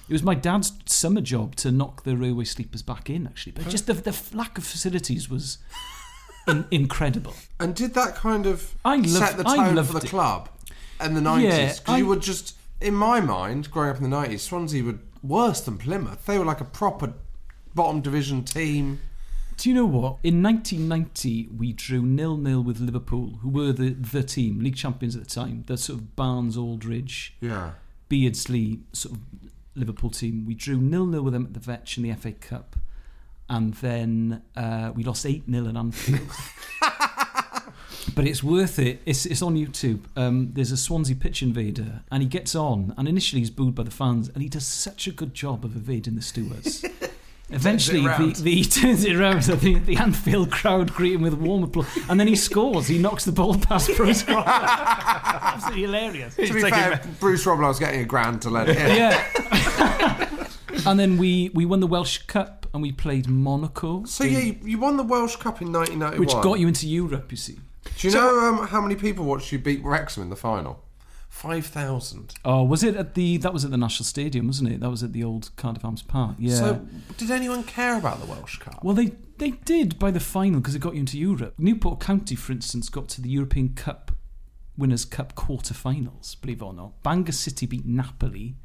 Speaker 14: It was my dad's summer job to knock the railway sleepers back in, actually, but just the, the lack of facilities was in, incredible.
Speaker 9: And did that kind of
Speaker 14: I loved-
Speaker 9: set the tone for the
Speaker 14: it.
Speaker 9: club in the nineties? Because
Speaker 14: I-
Speaker 9: you were just, in my mind, growing up in the nineties, Swansea were worse than Plymouth. They were like a proper bottom division team.
Speaker 14: Do you know what? In 1990, we drew nil nil with Liverpool, who were the, the team, league champions at the time. The sort of Barnes, Aldridge,
Speaker 9: Yeah.
Speaker 14: Beardsley sort of Liverpool team. We drew nil nil with them at the Vetch in the FA Cup, and then uh, we lost eight 0 at Anfield. but it's worth it. It's it's on YouTube. Um, there's a Swansea pitch invader, and he gets on, and initially he's booed by the fans, and he does such a good job of evading the stewards. Eventually, the, the, he turns it around. So the, the Anfield crowd greet him with warm applause, and then he scores. He knocks the ball past Bruce Grobbelaar.
Speaker 4: Absolutely hilarious.
Speaker 9: To be fair, Bruce Grobbelaar was getting a grand to let it in.
Speaker 14: Yeah. and then we, we won the Welsh Cup and we played Monaco.
Speaker 9: So yeah, you, you won the Welsh Cup in 1991.
Speaker 14: which got you into Europe, you see.
Speaker 9: Do you know um, how many people watched you beat Wrexham in the final? Five thousand.
Speaker 14: Oh, was it at the? That was at the National Stadium, wasn't it? That was at the old Cardiff Arms Park. Yeah.
Speaker 9: So did anyone care about the Welsh Cup?
Speaker 14: well, they they did by the final because it got you into Europe. Newport County, for instance, got to the European Cup Winners' Cup quarter-finals. Believe it or not, Bangor City beat Napoli,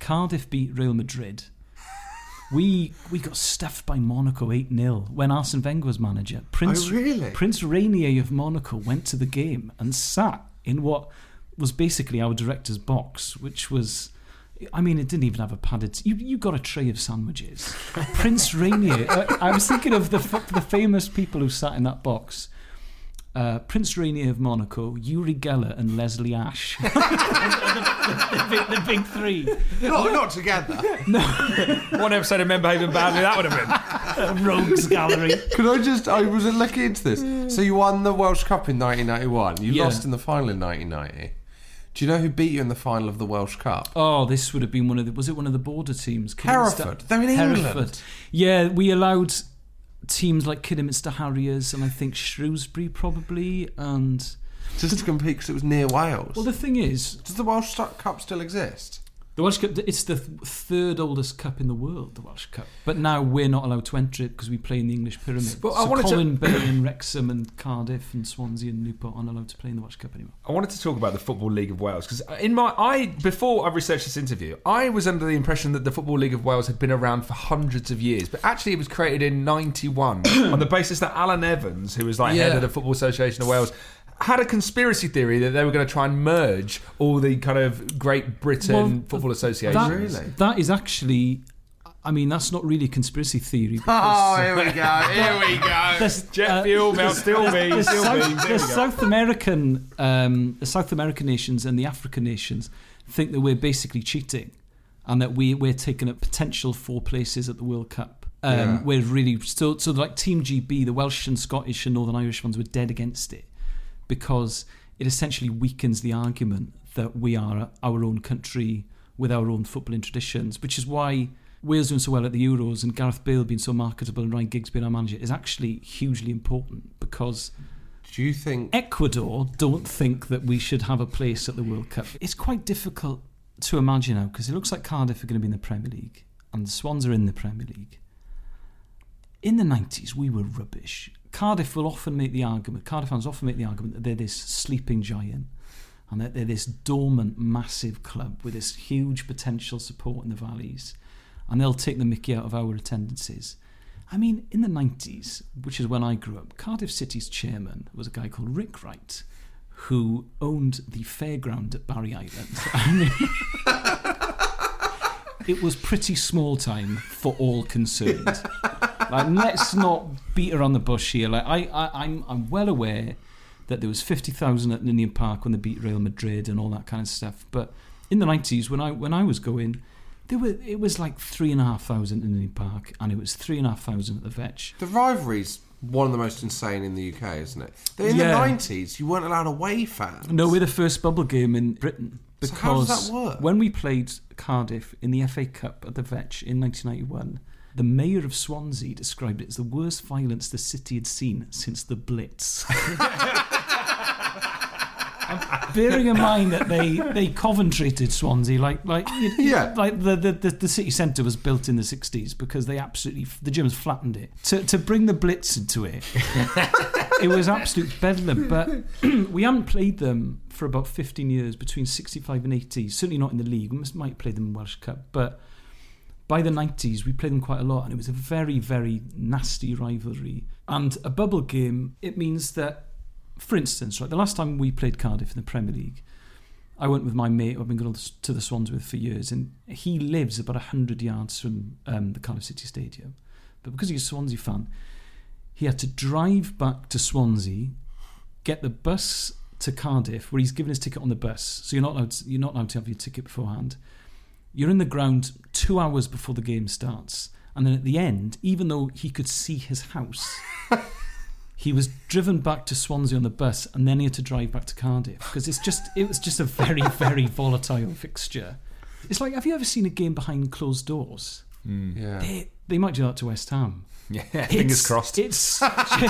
Speaker 14: Cardiff beat Real Madrid. We we got stuffed by Monaco eight 0 when Arsene Wenger was manager. Prince
Speaker 9: Oh, really?
Speaker 14: Prince Rainier of Monaco went to the game and sat in what was basically our director's box, which was. I mean, it didn't even have a padded. You you got a tray of sandwiches. Prince Rainier. uh, I was thinking of the f- the famous people who sat in that box. Uh, Prince Rainier of Monaco, Uri Geller, and Leslie Ash. the, the big, the big three.
Speaker 9: Not, not together.
Speaker 14: No.
Speaker 8: One episode of Men Behaving Badly, that would have been.
Speaker 14: Rogues Gallery.
Speaker 9: Could I just? I was looking into this. So you won the Welsh Cup in 1991. You
Speaker 14: Yeah.
Speaker 9: lost in the final in 1990. Do you know who beat you in the final of the Welsh Cup?
Speaker 14: Oh, this would have been one of the. Was it one of the border teams?
Speaker 9: Hereford.
Speaker 14: Kidderminster-
Speaker 9: They're in England.
Speaker 14: Yeah, we allowed teams like Kidderminster Harriers and I think Shrewsbury probably. And
Speaker 9: Just to compete because it was near Wales.
Speaker 14: well, the thing is,
Speaker 9: Does the Welsh Cup still exist?
Speaker 14: The Welsh Cup. It's the th- third oldest cup in the world, the Welsh Cup. But now we're not allowed to enter it because we play in the English Pyramid.
Speaker 8: But I
Speaker 14: so
Speaker 8: wanted to-
Speaker 14: Colwyn Bay and Wrexham and Cardiff and Swansea and Newport aren't allowed to play in the Welsh Cup anymore.
Speaker 8: I wanted to talk about the Football League of Wales because in my I before I researched this interview, I was under the impression that the Football League of Wales had been around for hundreds of years, but actually it was created in '91 on the basis that Alan Evans, who was like head of the Football Association of Wales. Had a conspiracy theory that they were going to try and merge all the kind of Great Britain
Speaker 14: Well,
Speaker 8: football associations.
Speaker 14: That, that is actually. I mean, that's not really a conspiracy theory.
Speaker 9: Oh,
Speaker 14: because-
Speaker 9: here we go. Here we go.
Speaker 14: There's,
Speaker 8: Jet fuel, Mel Still
Speaker 14: the, South, the. South American, um, the South American nations and the African nations think that we're basically cheating, and that we we're taking up potential four places at the World Cup. Um,
Speaker 9: Yeah.
Speaker 14: We're really still so like Team GB, the Welsh and Scottish and Northern Irish ones were dead against it because it essentially weakens the argument that we are our own country with our own footballing traditions, which is why Wales doing so well at the Euros and Gareth Bale being so marketable and Ryan Giggs being our manager is actually hugely important because
Speaker 9: Do you think
Speaker 14: Ecuador don't think that we should have a place at the World Cup. It's quite difficult to imagine now because it looks like Cardiff are going to be in the Premier League and the Swans are in the Premier League. In the 90s, we were rubbish. Cardiff will often make the argument, Cardiff fans often make the argument that they're this sleeping giant and that they're this dormant, massive club with this huge potential support in the valleys. And they'll take the mickey out of our attendances. I mean, in the 90s, which is when I grew up, Cardiff City's chairman was a guy called Rick Wright, who owned the fairground at Barry Island. It was pretty small time for all concerned. Like, let's not beat around the bush here. Like, I, I, I'm, I'm well aware that there was 50,000 at Ninian Park when they beat Real Madrid and all that kind of stuff. But in the 90s, when I, when I was going, there were, it was like three and a half thousand in Ninian Park, and it was three and a half thousand at the Vetch.
Speaker 9: the rivalry's one of the most insane in the UK, isn't it? In
Speaker 14: Yeah.
Speaker 9: the nineties, you weren't allowed away fans.
Speaker 14: No, we're the first bubble game in Britain
Speaker 9: So
Speaker 14: because
Speaker 9: how does that work?
Speaker 14: when we played Cardiff in the FA Cup at the Vetch in 1991, the mayor of Swansea described it as the worst violence the city had seen since the Blitz. Bearing in mind that they they Coventryted Swansea, like like you-
Speaker 9: Yeah.
Speaker 14: like the, the, the, city centre was built in the sixties because they absolutely the Germans flattened it to to bring the Blitz into it. it was absolute bedlam. But we haven't played them for about 15 years, between 65 and 80. Certainly not in the league. We must, might play them in Welsh Cup. But by the 90s, we played them quite a lot, and it was a very, very nasty rivalry. And a bubble game, it means that, for instance, right, the last time we played Cardiff in the Premier League, I went with my mate who I've been going to the Swans with for years, and he lives about 100 yards from um, the Cardiff City Stadium. But because he's a Swansea fan, he had to drive back to Swansea, get the bus to Cardiff, where he's given his ticket on the bus. So you're not allowed to, you're not allowed to have your ticket beforehand. You're in the ground two hours before the game starts, and then at the end, even though he could see his house, he was driven back to Swansea on the bus, and then he had to drive back to Cardiff because it's just it was just a very very volatile fixture. It's like have you ever seen a game behind closed doors? Mm.
Speaker 9: Yeah.
Speaker 14: They, they might do that to West Ham.
Speaker 8: Yeah, fingers crossed.
Speaker 14: It's such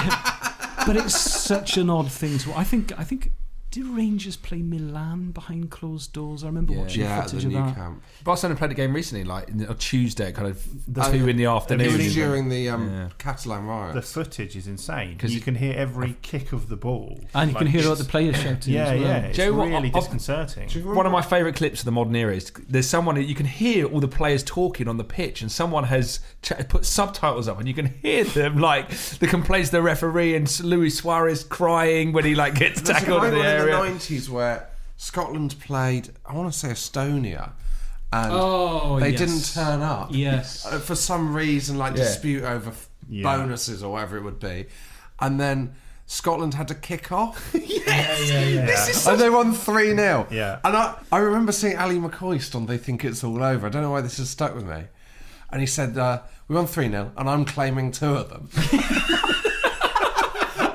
Speaker 14: but it's such an odd thing to. I think. I think. Did Rangers play Milan behind closed doors? I remember watching
Speaker 9: Yeah,
Speaker 14: footage
Speaker 9: the
Speaker 14: of
Speaker 9: new
Speaker 14: that.
Speaker 9: camp.
Speaker 8: Barcelona played a game recently, like on Tuesday, kind of
Speaker 11: The-
Speaker 8: two in the afternoon.
Speaker 9: It
Speaker 8: afternoon.
Speaker 9: was during the um,
Speaker 8: Yeah.
Speaker 9: Catalan
Speaker 11: The footage is insane
Speaker 8: 'Cause
Speaker 11: you
Speaker 8: you-
Speaker 11: can hear every kick of the ball,
Speaker 14: And you can hear all the players shouting.
Speaker 11: Yeah,
Speaker 14: as well.
Speaker 11: yeah, it's
Speaker 8: Do you what?
Speaker 11: really disconcerting.
Speaker 8: One of my favourite clips of the modern era is there's someone you can hear all the players talking on the pitch, and someone has ch- put subtitles up, and you can hear them like the complaints of the referee and Luis Suarez crying when he like gets
Speaker 9: There's a
Speaker 8: tackled
Speaker 9: great
Speaker 8: in the
Speaker 9: one in
Speaker 8: area.
Speaker 9: the nineties where Scotland played. I want to say Estonia. And
Speaker 14: Oh,
Speaker 9: they
Speaker 14: yes.
Speaker 9: didn't turn up.
Speaker 14: Yes.
Speaker 9: For some reason, like
Speaker 8: Yeah.
Speaker 9: dispute over
Speaker 11: Yeah.
Speaker 9: bonuses or whatever it would be. And then Scotland had to kick off.
Speaker 11: yes, yeah, yeah.
Speaker 9: This is and they won 3 0.
Speaker 11: Yeah.
Speaker 9: And I, I remember seeing Ally McCoist on They Think It's All Over. I don't know why this has stuck with me. And he said, uh, We won 3 0, and I'm claiming two of them.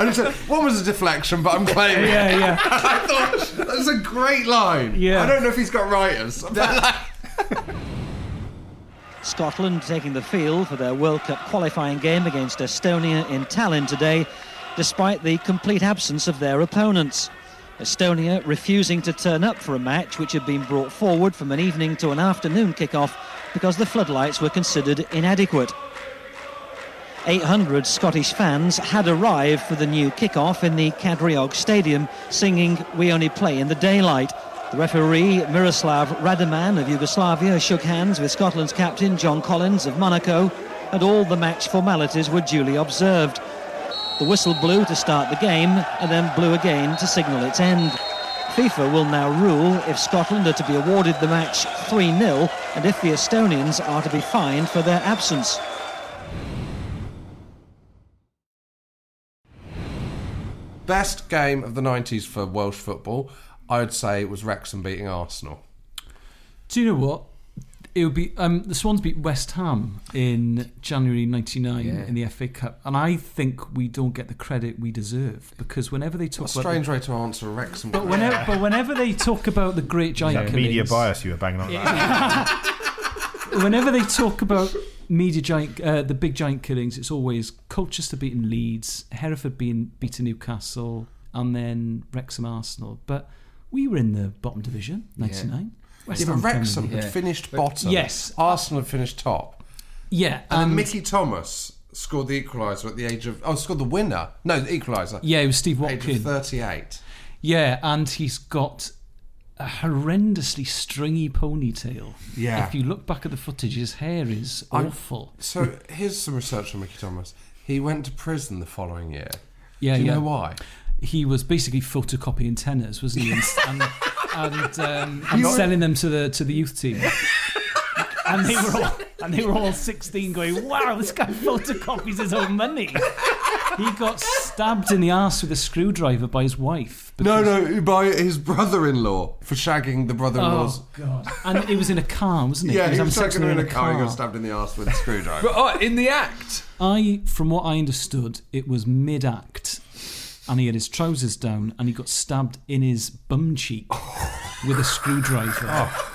Speaker 9: And And he said, one was a deflection, but I'm claiming.
Speaker 14: Yeah, yeah.
Speaker 9: I thought that was a great line.
Speaker 14: Yeah.
Speaker 9: I don't know if he's got writers.
Speaker 19: Scotland taking the field for their World Cup qualifying game against Estonia in Tallinn today, despite the complete absence of their opponents. Estonia refusing to turn up for a match which had been brought forward from an evening to an afternoon kick-off because the floodlights were considered inadequate. 800 Scottish fans had arrived for the new kick-off in the Kadriorg Stadium, singing "We Only Play in the Daylight." The referee Miroslav Radoman of Yugoslavia shook hands with Scotland's captain John Collins of Monaco, and all the match formalities were duly observed. The whistle blew to start the game, and then blew again to signal its end. FIFA will now rule if Scotland are to be awarded the match 3 0 and if the Estonians are to be fined for their absence.
Speaker 9: Best game of the 90s for Welsh football, I would say it was Wrexham beating Arsenal.
Speaker 14: Do you know what? It would be um, the Swans beat West Ham in January '99
Speaker 9: Yeah.
Speaker 14: in the FA Cup, and I think we don't get the credit we deserve because whenever they talk
Speaker 9: a
Speaker 14: about
Speaker 9: strange way to answer Wrexham
Speaker 14: But
Speaker 9: game.
Speaker 14: whenever, but whenever they talk about the great giant
Speaker 11: Yeah, media bias you were banging on about.
Speaker 14: whenever they talk about media giant, uh, the big giant killings, it's always Colchester beating Leeds, Hereford being beating Newcastle, and then Wrexham Arsenal. But we were in the bottom division, ninety nine.
Speaker 9: Yeah, but Wrexham had finished bottom.
Speaker 14: Yes,
Speaker 9: Arsenal had finished top.
Speaker 14: Yeah,
Speaker 9: And then
Speaker 14: and-
Speaker 9: Mickey Thomas scored the equaliser at the age of. Oh, scored the winner. No, the equaliser.
Speaker 14: Yeah, it was Steve
Speaker 9: Watkins. 38.
Speaker 14: Yeah, and he's got a horrendously stringy ponytail.
Speaker 9: Yeah.
Speaker 14: If you look back at the footage, his hair is
Speaker 9: I'm-
Speaker 14: awful.
Speaker 9: So here's some research on Mickey Thomas. He went to prison the following year.
Speaker 14: Yeah,
Speaker 9: Do you
Speaker 14: yeah.
Speaker 9: know why?
Speaker 14: He was basically photocopying tenors, wasn't he? And, and, and, um, and selling them to the to the youth team. And they were all and they were all sixteen, going, "Wow, this guy photocopies his own money." He got stabbed in the ass with a screwdriver by his wife.
Speaker 9: No,
Speaker 14: because-
Speaker 9: no, by his brother-in-law for shagging the brother-in-law's.
Speaker 14: Oh god! And it was in a car, wasn't it?
Speaker 9: Yeah, he
Speaker 14: having
Speaker 9: was
Speaker 14: sex
Speaker 9: shagging her in a car. He got stabbed in the ass with a screwdriver.
Speaker 8: But oh, in the act.
Speaker 14: I, from what I understood, it was mid-act, and he had his trousers down, and he got stabbed in his bum cheek with a screwdriver. Oh.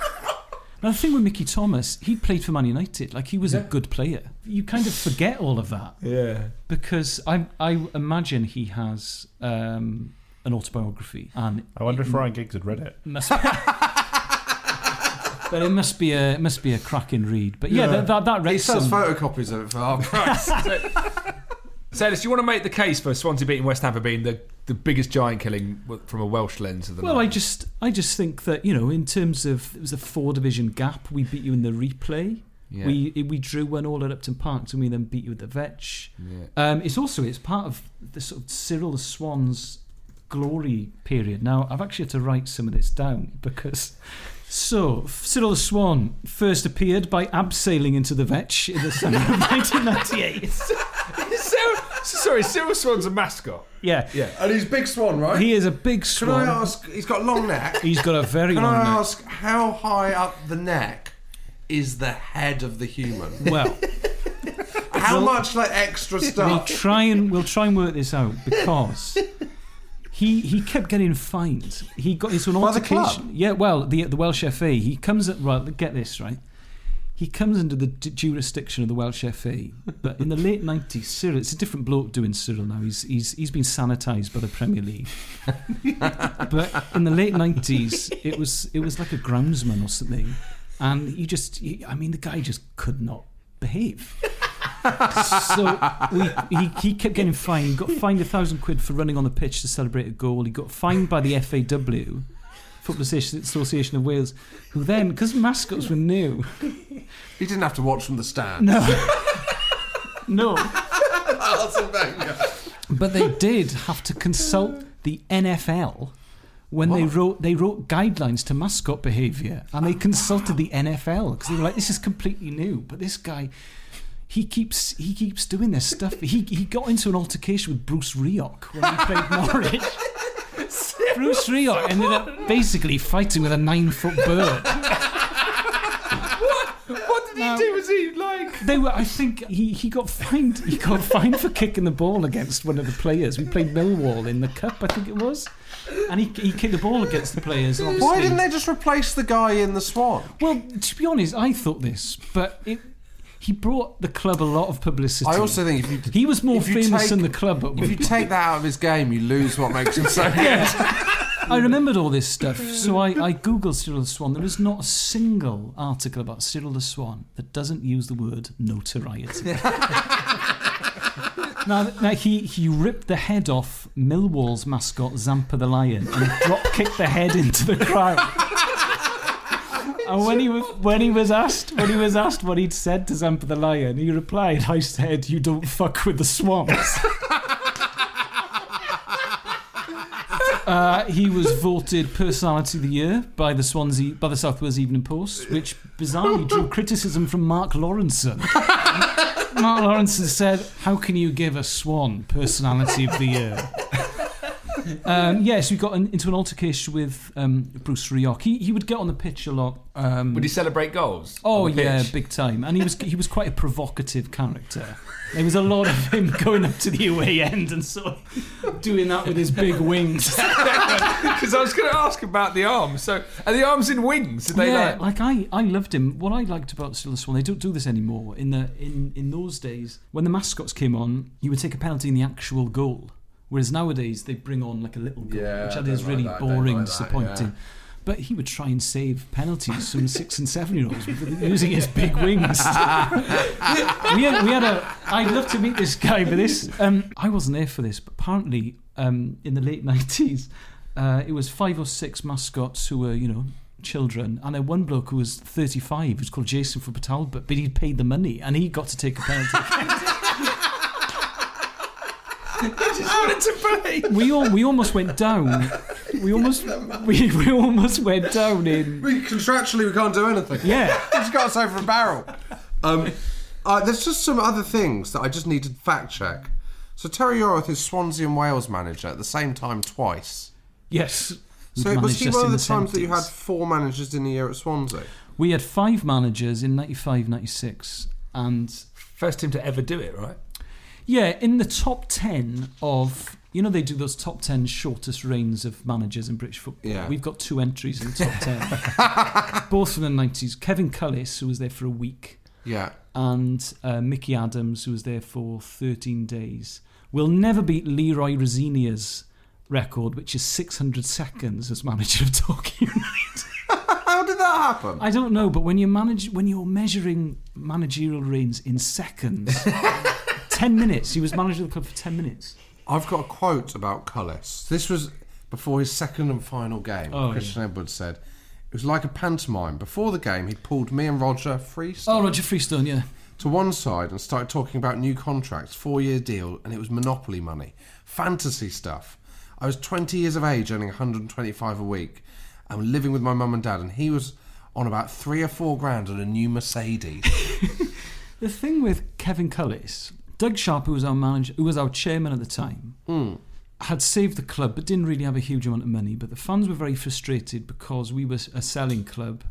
Speaker 14: Now the thing with Mickey Thomas, he played for Man United. Like he was a good player. You kind of forget all of that.
Speaker 8: Yeah.
Speaker 14: Because I, I imagine he has um, an autobiography, and
Speaker 11: I wonder if Ryan Giggs had read it.
Speaker 14: Must but it must be a it must be a cracking read. But yeah, that that, that
Speaker 9: he sells
Speaker 14: Wrexham-
Speaker 9: photocopies of it for half price.
Speaker 8: Do you want to make the case for Swansea beating West Ham for being the, the biggest giant killing from a Welsh lens of the
Speaker 14: Well,
Speaker 8: night?
Speaker 14: I just I just think that you know, in terms of it was a four division gap. We beat you in the replay.
Speaker 8: Yeah.
Speaker 14: We we drew one all at Upton Park, and we then beat you at the Vetch.
Speaker 8: Yeah.
Speaker 14: Um, it's also it's part of the sort of Cyril the Swans glory period. Now I've actually had to write some of this down because. So, Cyril the Swan first appeared by abseiling into the Vetch in the summer of 1998.
Speaker 8: Cyril, sorry, Cyril Swan's a mascot.
Speaker 14: Yeah.
Speaker 8: Yeah.
Speaker 9: And he's Big Swan, right?
Speaker 14: He is a big
Speaker 9: Can
Speaker 14: swan.
Speaker 9: I ask? He's got a long neck.
Speaker 14: He's got a very long neck.
Speaker 9: Can
Speaker 14: long
Speaker 9: I
Speaker 14: neck.
Speaker 9: ask how high up the neck is the head of the human?
Speaker 14: Well,
Speaker 9: how
Speaker 14: Well-
Speaker 9: much like extra
Speaker 14: We'll
Speaker 9: stuff?
Speaker 14: try and we'll try and work this out because he he kept getting fined. He got into an
Speaker 9: By the
Speaker 14: altercation.
Speaker 9: club?
Speaker 14: Yeah, well, the the Welsh FA. He comes at right. Get this right. He comes under the d- jurisdiction of the Welsh FA, but in the late nineties, Cyril. It's a different bloke doing Cyril now. He's he's he's been sanitised by the Premier League. but in the late nineties, it was it was like a groundsman or something, and he just. He, I mean, the guy just could not behave so we, he, he kept getting fined. He got fined a thousand quid for running on the pitch to celebrate a goal. He got fined by the FAW, Football Association of Wales, who then, because mascots were new,
Speaker 9: He didn't have to watch from the stand.
Speaker 14: no, no, but they did have to consult the NFL when they wrote they wrote guidelines to mascot behaviour, and they consulted the NFL because they were like, "This is completely new." But this guy, he keeps he keeps doing this stuff. He he got into an altercation with Bruce Rioch when he played Norwich. Bruce Rioch ended up basically fighting with a nine foot bird.
Speaker 8: What did
Speaker 14: Now-
Speaker 8: did was he like?
Speaker 14: They were. I think he, he got fined. He got fined for kicking the ball against one of the players. We played Millwall in the cup, I think it was, and he, he kicked the ball against the players. and
Speaker 9: Why
Speaker 14: obviously-
Speaker 9: didn't they just replace the guy in the Swan?
Speaker 14: Well, to be honest, I thought this, but it. He brought the club a lot of publicity.
Speaker 9: I also think if you
Speaker 14: he was more famous
Speaker 9: take-
Speaker 14: than the club.
Speaker 9: If you take that out of his game, you lose what makes him so good.
Speaker 14: I remembered all this stuff, so I, I googled Cyril the Swan. There is not a single article about Cyril the Swan that doesn't use the word notoriety. now, now he, he ripped the head off Millwall's mascot Zampa the Lion and drop kicked the head into the crowd. And when he was when he was asked when he was asked what he'd said to Zampa the Lion, he replied, "I said you don't fuck with the swans." Uh, he was voted Personality of the Year by the Swansea by the South Wales Evening Post, which bizarrely drew criticism from Mark Lawrenson. Mark Lawrenson said, "How can you give a swan Personality of the Year?" Um, yes, we got an, into an altercation with um, Bruce Rioch. He, he would get on the pitch a lot. Um,
Speaker 8: Would he celebrate goals?
Speaker 14: Oh
Speaker 8: on the
Speaker 14: yeah,
Speaker 8: pitch?
Speaker 14: big time. And he was he was quite a provocative character. There was a lot of him going up to the away end and sort of doing that with his big wings.
Speaker 8: Because I was going to ask about the arms. So are the arms in wings? Did they
Speaker 14: yeah,
Speaker 8: like?
Speaker 14: like I, I loved him. What I liked about Still the Swan, they don't do this anymore. In the in in those days, when the mascots came on, you would take a penalty in the actual goal. Whereas nowadays they bring on like a little goal,
Speaker 9: Yeah,
Speaker 14: which
Speaker 9: I
Speaker 14: I think is
Speaker 9: don't like
Speaker 14: really
Speaker 9: that,
Speaker 14: boring,
Speaker 9: like that,
Speaker 14: disappointing.
Speaker 9: yeah.
Speaker 14: But he would try and save penalties from six and seven year olds using his big wings. we, had, we had a. I'd love to meet this guy for this. Um, I wasn't there for this, but apparently um, in the late nineties, uh, it was five or six mascots who were, you know, children, and then one bloke who was thirty-five, who was called Jason for Talbot, but he'd paid the money and he got to take a penalty.
Speaker 8: just wanted to play.
Speaker 14: we all we almost went down. We almost we, we almost went down in.
Speaker 9: We, contractually, we can't do anything.
Speaker 14: Yeah.
Speaker 9: we just got us over a barrel. Um, uh, there's just some other things that I just need to fact check. So Terry Yorath is Swansea and Wales manager at the same time twice.
Speaker 14: Yes.
Speaker 9: So was he one of
Speaker 14: in
Speaker 9: the times that you had four managers in a year at Swansea?
Speaker 14: We had five managers in 95, 96, and
Speaker 8: First team to ever do it, right?
Speaker 14: Yeah, in the top ten of you know they do those top ten shortest reigns of managers in British football.
Speaker 9: Yeah.
Speaker 14: We've got two entries in the top ten, both from the nineties. Kevin Cullis, who was there for a week,
Speaker 9: Yeah.
Speaker 14: and uh, Mickey Adams, who was there for 13 days, We'll never beat Leroy Rosenior's record, which is 600 seconds as manager of Torquay United.
Speaker 9: How did that happen?
Speaker 14: I don't know, but when you manage, when you're measuring managerial reigns in seconds, 10 minutes, he was manager of the club for 10 minutes.
Speaker 9: I've got a quote about Cullis. This was before his second and final game.
Speaker 14: Oh,
Speaker 9: Christian Edwards said, It was like a pantomime. Before the game, he'd pulled me and Roger Freestone
Speaker 14: Oh, Roger Freestone, yeah.
Speaker 9: to one side and started talking about new contracts, four year deal, and it was monopoly money, fantasy stuff. I was 20 years of age, earning 125 a week, and living with my mum and dad, and he was on about three or four grand on a new Mercedes.
Speaker 14: The thing with Kevin Cullis, Doug Sharpe, who was our manager, who was our chairman at the time, had saved the club but didn't really have a huge amount of money. But the fans were very frustrated because we were a selling club.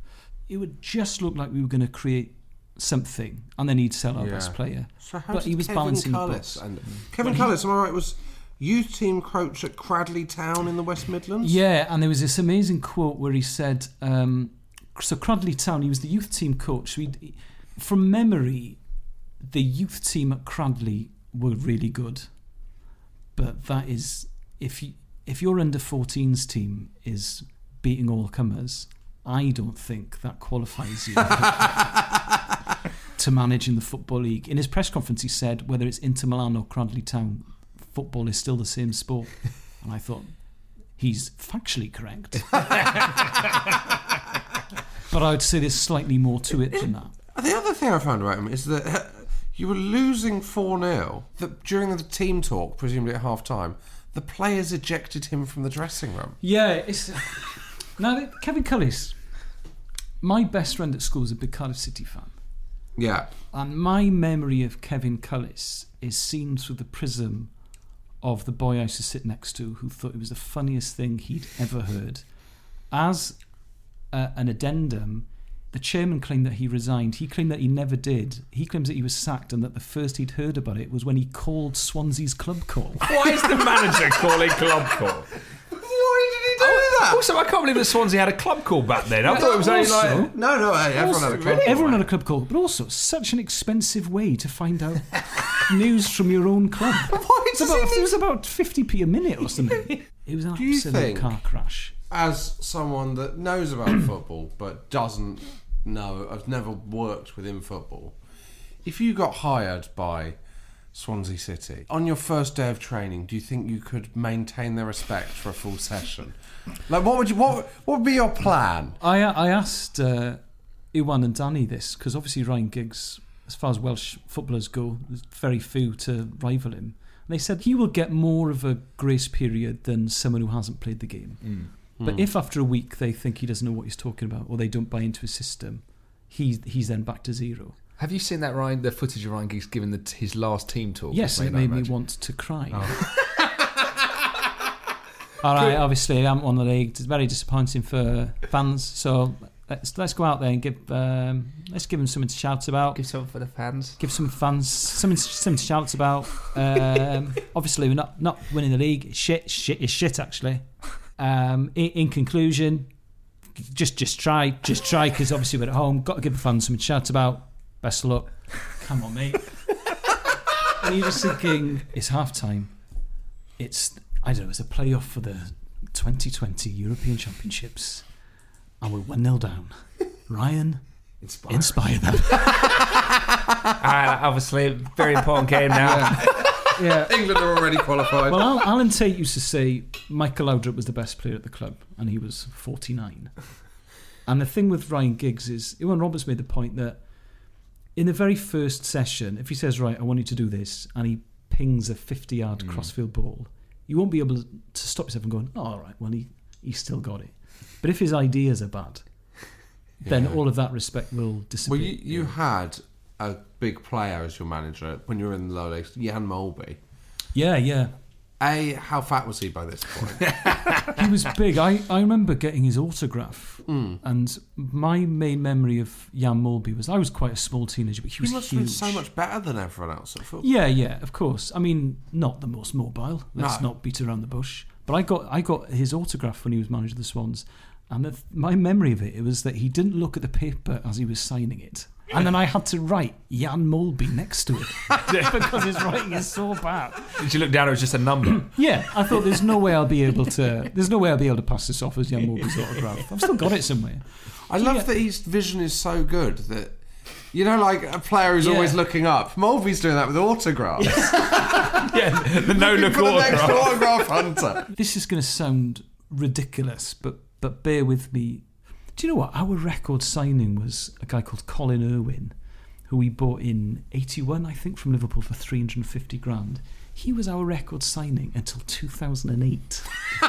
Speaker 14: It would just look like we were going to create something, and then he'd sell our
Speaker 9: Yeah.
Speaker 14: best player.
Speaker 9: So how
Speaker 14: but he was
Speaker 9: Kevin
Speaker 14: balancing the
Speaker 9: Cullis
Speaker 14: books.
Speaker 9: and Kevin Cullis, am I right? Was youth team coach at Cradley Town in the West Midlands.
Speaker 14: Yeah, and there was this amazing quote where he said, um, so Cradley Town, he was the youth team coach. So he'd, from memory, the youth team at Cradley were really good. But that is, if, you, if your under 14s team is beating all comers, I don't think that qualifies you to manage in the Football League. In his press conference, he said, whether it's Inter Milan or Cradley Town, football is still the same sport. And I thought, he's factually correct. but I would say there's slightly more to it than that.
Speaker 9: The other thing I found about him is that you were losing 4 0. That during the team talk, presumably at half time, the players ejected him from the dressing room.
Speaker 14: Yeah, it's now Kevin Cullis. My best friend at school is a big Cardiff City fan,
Speaker 9: Yeah.
Speaker 14: and my memory of Kevin Cullis is seen through the prism of the boy I used to sit next to, who thought it was the funniest thing he'd ever heard. As uh, an addendum, The chairman claimed that he resigned. He claimed that he never did. He claims that he was sacked and that the first he'd heard about it was when he called Swansea's club call.
Speaker 8: Why is the manager calling club call?
Speaker 9: Why did he do oh, that?
Speaker 8: Also, I can't believe that Swansea had a club call back then. I thought it was only like
Speaker 9: No, no, hey, everyone had a club.
Speaker 14: Everyone had a club call, but also such an expensive way to find out news from your own club. It's about, it was about 50p a minute or something. It was an
Speaker 9: Do you
Speaker 14: absolute
Speaker 9: think-
Speaker 14: car crash.
Speaker 9: As someone that knows about football but doesn't know, I've never worked within football. If you got hired by Swansea City on your first day of training, do you think you could maintain their respect for a full session? Like, what would you what what would be your plan?
Speaker 14: I I asked uh, Iwan and Danny this because obviously Ryan Giggs, as far as Welsh footballers go, there's very few to rival him. And they said he will get more of a grace period than someone who hasn't played the game.
Speaker 8: Mm.
Speaker 14: But
Speaker 8: Mm.
Speaker 14: if after a week they think he doesn't know what he's talking about or they don't buy into his system, he's he's then back to zero.
Speaker 8: Have you seen that Ryan? The footage of Ryan Giggs giving the, his last team talk?
Speaker 14: Yes, it made me
Speaker 8: imagine.
Speaker 14: want to cry.
Speaker 8: Oh.
Speaker 14: All right, obviously, I haven't won the league. It's very disappointing for fans. So let's let's go out there and give um, let's give them something to shout about. Give
Speaker 8: something for the fans.
Speaker 14: Give some fans something something to shout about. Um, obviously, we're not not winning the league. It's shit, shit is shit. Actually, um, in, in conclusion, just just try, just try because obviously we're at home. Got to give the fans something to shout about. Best of luck. Come on, mate. and you're just thinking it's half time. It's I don't know. It's a playoff for the 2020 European Championships, and we're one 0 down. Ryan,
Speaker 9: inspire,
Speaker 14: inspire them.
Speaker 8: Ah, obviously, very important game now.
Speaker 14: yeah,
Speaker 9: England are already qualified.
Speaker 14: Well, Al- Alan Tate used to say Michael Laudrup was the best player at the club, and he was 49. And the thing with Ryan Giggs is, Iwan Roberts made the point that in the very first session, if he says, Right, I want you to do this, and he pings a 50 yard
Speaker 8: Mm.
Speaker 14: crossfield ball, you won't be able to stop yourself from going, oh, All right, well, he, he's still got it. But if his ideas are bad, then all of that respect will disappear.
Speaker 9: Well, you, you had a big player as your manager when you were in the lower leagues, Jan Molby.
Speaker 14: yeah, yeah.
Speaker 9: A, how fat was he by this point?
Speaker 14: he was big. I, I remember getting his autograph,
Speaker 9: Mm.
Speaker 14: and my main memory of Jan Molby was I was quite a small teenager, but he
Speaker 9: he
Speaker 14: was
Speaker 9: must have
Speaker 14: huge.
Speaker 9: been so much better than everyone else at football.
Speaker 14: Yeah, yeah, of course. I mean, not the most mobile. Let's
Speaker 9: No.
Speaker 14: not beat around the bush. But I got I got his autograph when he was manager of the Swans, and the, my memory of it, it was that he didn't look at the paper as he was signing it. And then I had to write Jan Molby next to it because his writing is so bad.
Speaker 8: Did you look down? It was just a number.
Speaker 14: Yeah, I thought there's no way I'll be able to. There's no way I'll be able to pass this off as Jan Molby's autograph. I've still got it somewhere.
Speaker 9: I love that his vision is so good that you know, like a player who's
Speaker 14: Yeah.
Speaker 9: always looking up. Molby's doing that with autographs.
Speaker 8: yeah, the no look
Speaker 9: For next
Speaker 8: autograph.
Speaker 9: autograph hunter.
Speaker 14: This is going to sound ridiculous, but but bear with me. Do you know what? Our record signing was a guy called Colin Irwin, who we bought in '81, I think, from Liverpool for 350 grand. He was our record signing until 2008.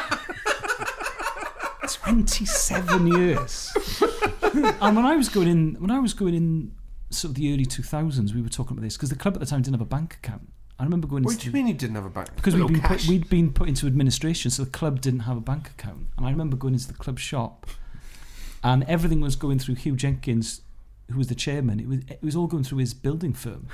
Speaker 14: 27 years. and when I was going in, when I was going in, sort of the early 2000s, we were talking about this because the club at the time didn't have a bank account. I remember going.
Speaker 9: What do you mean you didn't have a bank?
Speaker 14: because we'd been, put, we'd been put into administration, so the club didn't have a bank account. And I remember going into the club shop, and everything was going through Huw Jenkins, who was the chairman. It was it was all going through his building firm.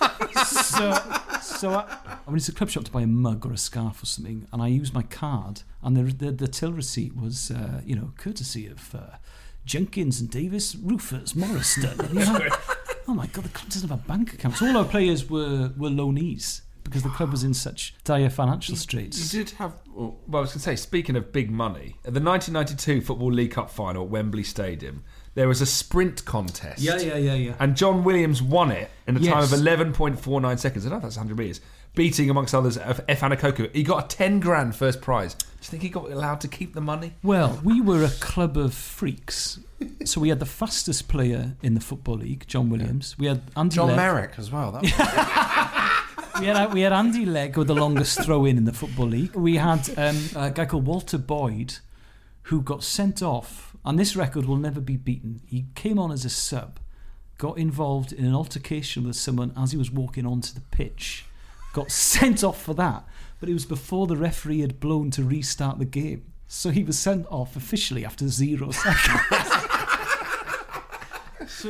Speaker 14: so so I, I went into the club shop to buy a mug or a scarf or something, and I used my card, and the the, the till receipt was uh, you know courtesy of. Uh, Jenkins and Davis, Roofers, Morriston. Like, oh my god, the club doesn't have a bank account. So all our players were, were loanees because the club was in such dire financial straits.
Speaker 9: You did have.
Speaker 8: Oh, well, I was going to say, speaking of big money, at the 1992 Football League Cup final at Wembley Stadium, there was a sprint contest.
Speaker 14: Yeah, yeah, yeah, yeah.
Speaker 8: And John Williams won it in a time of 11.49 seconds. I don't know if that's 100 metres. Beating, amongst others, Efan Ekoku. He got a 10 grand first prize. Do you think he got allowed to keep the money?
Speaker 14: Well, we were a club of freaks. So we had the fastest player in the Football League, John Williams. We had Andy
Speaker 9: John
Speaker 14: Lev.
Speaker 9: Merrick as well.
Speaker 14: We had we had Andy Legg with the longest throw in in the football league. We had um, a guy called Walter Boyd, who got sent off, and this record will never be beaten. He came on as a sub, got involved in an altercation with someone as he was walking onto the pitch, got sent off for that. But it was before the referee had blown to restart the game, so he was sent off officially after zero seconds.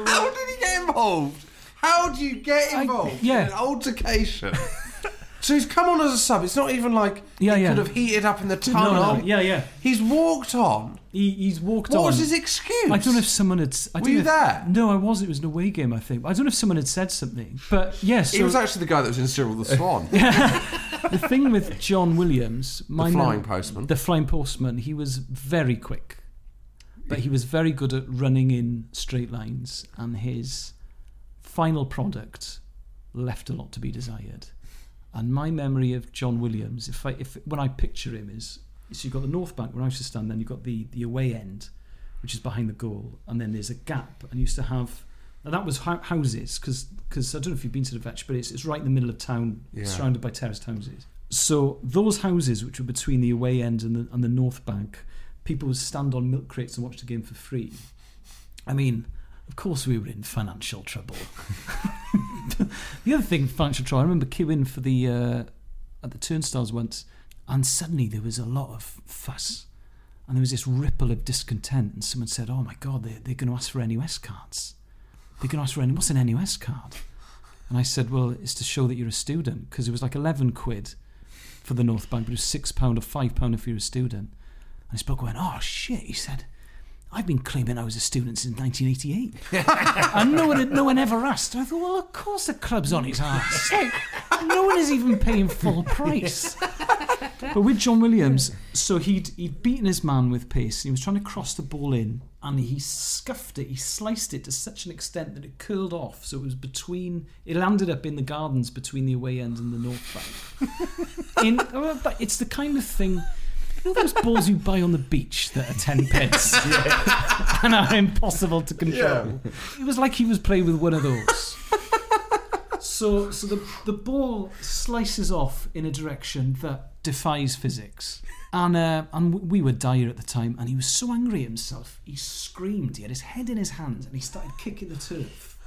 Speaker 9: How did he get involved? How do you get involved
Speaker 14: yeah.
Speaker 9: in an altercation? so he's come on as a sub. It's not even like
Speaker 14: Yeah,
Speaker 9: he
Speaker 14: yeah.
Speaker 9: could have heated up in the
Speaker 14: No,
Speaker 9: tunnel.
Speaker 14: no, yeah, yeah.
Speaker 9: He's walked on.
Speaker 14: He, he's walked
Speaker 9: What
Speaker 14: on.
Speaker 9: What was his excuse?
Speaker 14: I don't know if someone had. I
Speaker 9: Were you
Speaker 14: know if-
Speaker 9: there?
Speaker 14: No, I was. It was an away game, I think. I don't know if someone had said something, but yes.
Speaker 9: he was actually the guy that was in Cyril the Swan.
Speaker 14: the thing with John Williams, my
Speaker 9: flying
Speaker 14: mem-
Speaker 9: postman.
Speaker 14: the flying postman, he was very quick, but he was very good at running in straight lines, and his final product left a lot to be desired. And my memory of John Williams, if I if when I picture him, is so you've got the north bank where I used to stand, then you've got the the away end, which is behind the goal, and then there's a gap, and you used to have. Now that was hou- houses because I don't know if you've been to the Vetch, but it's, it's right in the middle of town,
Speaker 9: Yeah.
Speaker 14: surrounded by terraced houses. So those houses, which were between the away end and the, and the north bank, people would stand on milk crates and watch the game for free. I mean, of course we were in financial trouble. the other thing, financial trouble. I remember queuing for the uh, at the turnstiles once, and suddenly there was a lot of fuss, and there was this ripple of discontent, and someone said, "Oh my God, they're, they're going to ask for NUS cards. They're going to ask for any. What's an NUS card?" And I said, "Well, it's to show that you're a student, because it was like eleven quid for the North Bank, but it was six pound or five pound if you're a student." And this bloke went, "Oh shit!" He said. I've been claiming I was a student since 1988. and no one, had, no one ever asked. I thought, well, of course the club's on its ass. Like, no one is even paying full price. But with John Williams, so he'd he'd beaten his man with pace. And he was trying to cross the ball in, and he scuffed it. He sliced it to such an extent that it curled off. So it was between. It landed up in the gardens between the away end and the north bank. in, oh, it's the kind of thing. You know those balls you buy on the beach that are ten pence and are impossible to control. It was like he was playing with one of those. So, so the the ball slices off in a direction that defies physics, and uh, and we were dire at the time, and he was so angry at himself, he screamed. He had his head in his hands, and he started kicking the turf.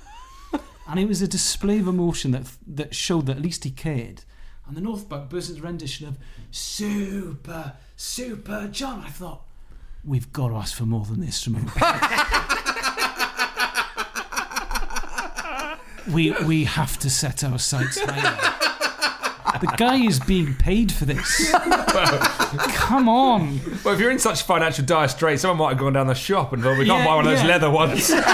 Speaker 14: And it was a display of emotion that that showed that at least he cared. And the North Bank burst into rendition of "Super, Super John." I thought, we've got to ask for more than this from we we have to set our sights higher. The guy is being paid for this. Come on.
Speaker 8: Well, if you're in such financial dire straits, someone might have gone down the shop and thought, we can't
Speaker 14: Yeah,
Speaker 8: buy one of those
Speaker 14: yeah.
Speaker 8: leather ones. Get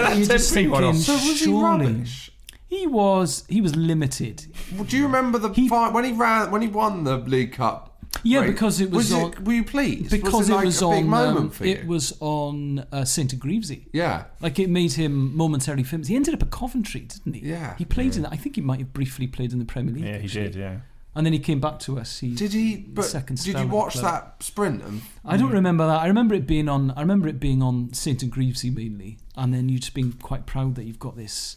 Speaker 8: that
Speaker 14: You're
Speaker 8: 10
Speaker 14: just
Speaker 8: p one
Speaker 14: thinking,
Speaker 8: off.
Speaker 9: So was he
Speaker 14: surely.
Speaker 9: rubbish?
Speaker 14: He was he was limited.
Speaker 9: Well, do you remember the He- fight when he ran when he won the League Cup?
Speaker 14: Yeah,
Speaker 9: race?
Speaker 14: because it was, on.
Speaker 9: were you pleased?
Speaker 14: Because
Speaker 9: was it, like
Speaker 14: was
Speaker 9: a
Speaker 14: on.
Speaker 9: big moment
Speaker 14: um,
Speaker 9: for
Speaker 14: it was on uh, Saint Greavesy.
Speaker 9: Yeah.
Speaker 14: Like it made him momentarily famous. He ended up at Coventry, didn't he?
Speaker 9: Yeah.
Speaker 14: He played in. I think he might have briefly played in the Premier League.
Speaker 11: Yeah, he
Speaker 14: actually.
Speaker 11: did, yeah.
Speaker 14: And then he came back to us. He
Speaker 9: Did he? But
Speaker 14: second
Speaker 9: did you
Speaker 14: at
Speaker 9: watch
Speaker 14: club.
Speaker 9: that sprint? And,
Speaker 14: I don't remember that. I remember it being on. I remember it being on Saint Greavesy mainly, and then you just being quite proud that you've got this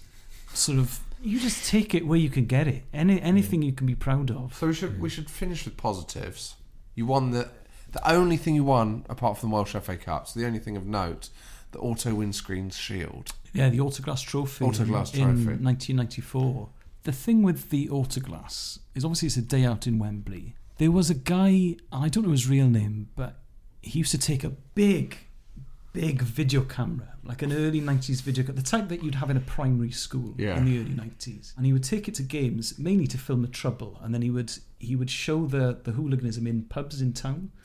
Speaker 14: sort of. You just take it where you can get it. Any anything you can be proud of.
Speaker 9: So we should we should finish with positives. You won the the only thing you won apart from the Welsh FA Cup. So the only thing of note, the auto windscreen shield.
Speaker 14: Yeah, the Autoglass Trophy.
Speaker 9: Autoglass
Speaker 14: in
Speaker 9: Trophy.
Speaker 14: 1994. The thing with the Autoglass is obviously it's a day out in Wembley. There was a guy, I don't know his real name, but he used to take a big, big video camera, like an early 90s video camera, the type that you'd have in a primary school
Speaker 9: Yeah.
Speaker 14: in the early 90s. And he would take it to games, mainly to film the trouble, and then he would he would show the, the hooliganism in pubs in town.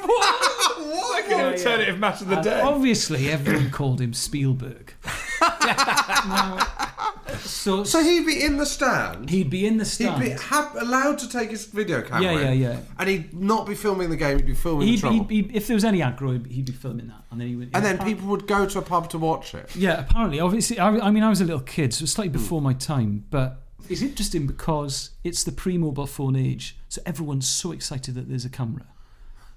Speaker 14: What?
Speaker 8: Like an alternative match of the
Speaker 14: And
Speaker 8: day.
Speaker 14: Obviously, everyone called him Spielberg. so,
Speaker 9: So he'd be in the stand.
Speaker 14: He'd be in the stand
Speaker 9: He'd
Speaker 14: stand.
Speaker 9: be ha- allowed to take his video camera.
Speaker 14: Yeah, yeah,
Speaker 9: in,
Speaker 14: yeah.
Speaker 9: And he'd not be filming the game. He'd be filming the
Speaker 14: He'd,
Speaker 9: trouble.
Speaker 14: he'd, if there was any aggro, he'd, he'd be filming that, and then he would.
Speaker 9: and then people would go to a pub to watch it.
Speaker 14: Yeah, apparently, obviously, I, I mean, I was a little kid, so it was slightly hmm. before my time, but it's interesting because it's the pre-mobile phone age, so everyone's so excited that there's a camera.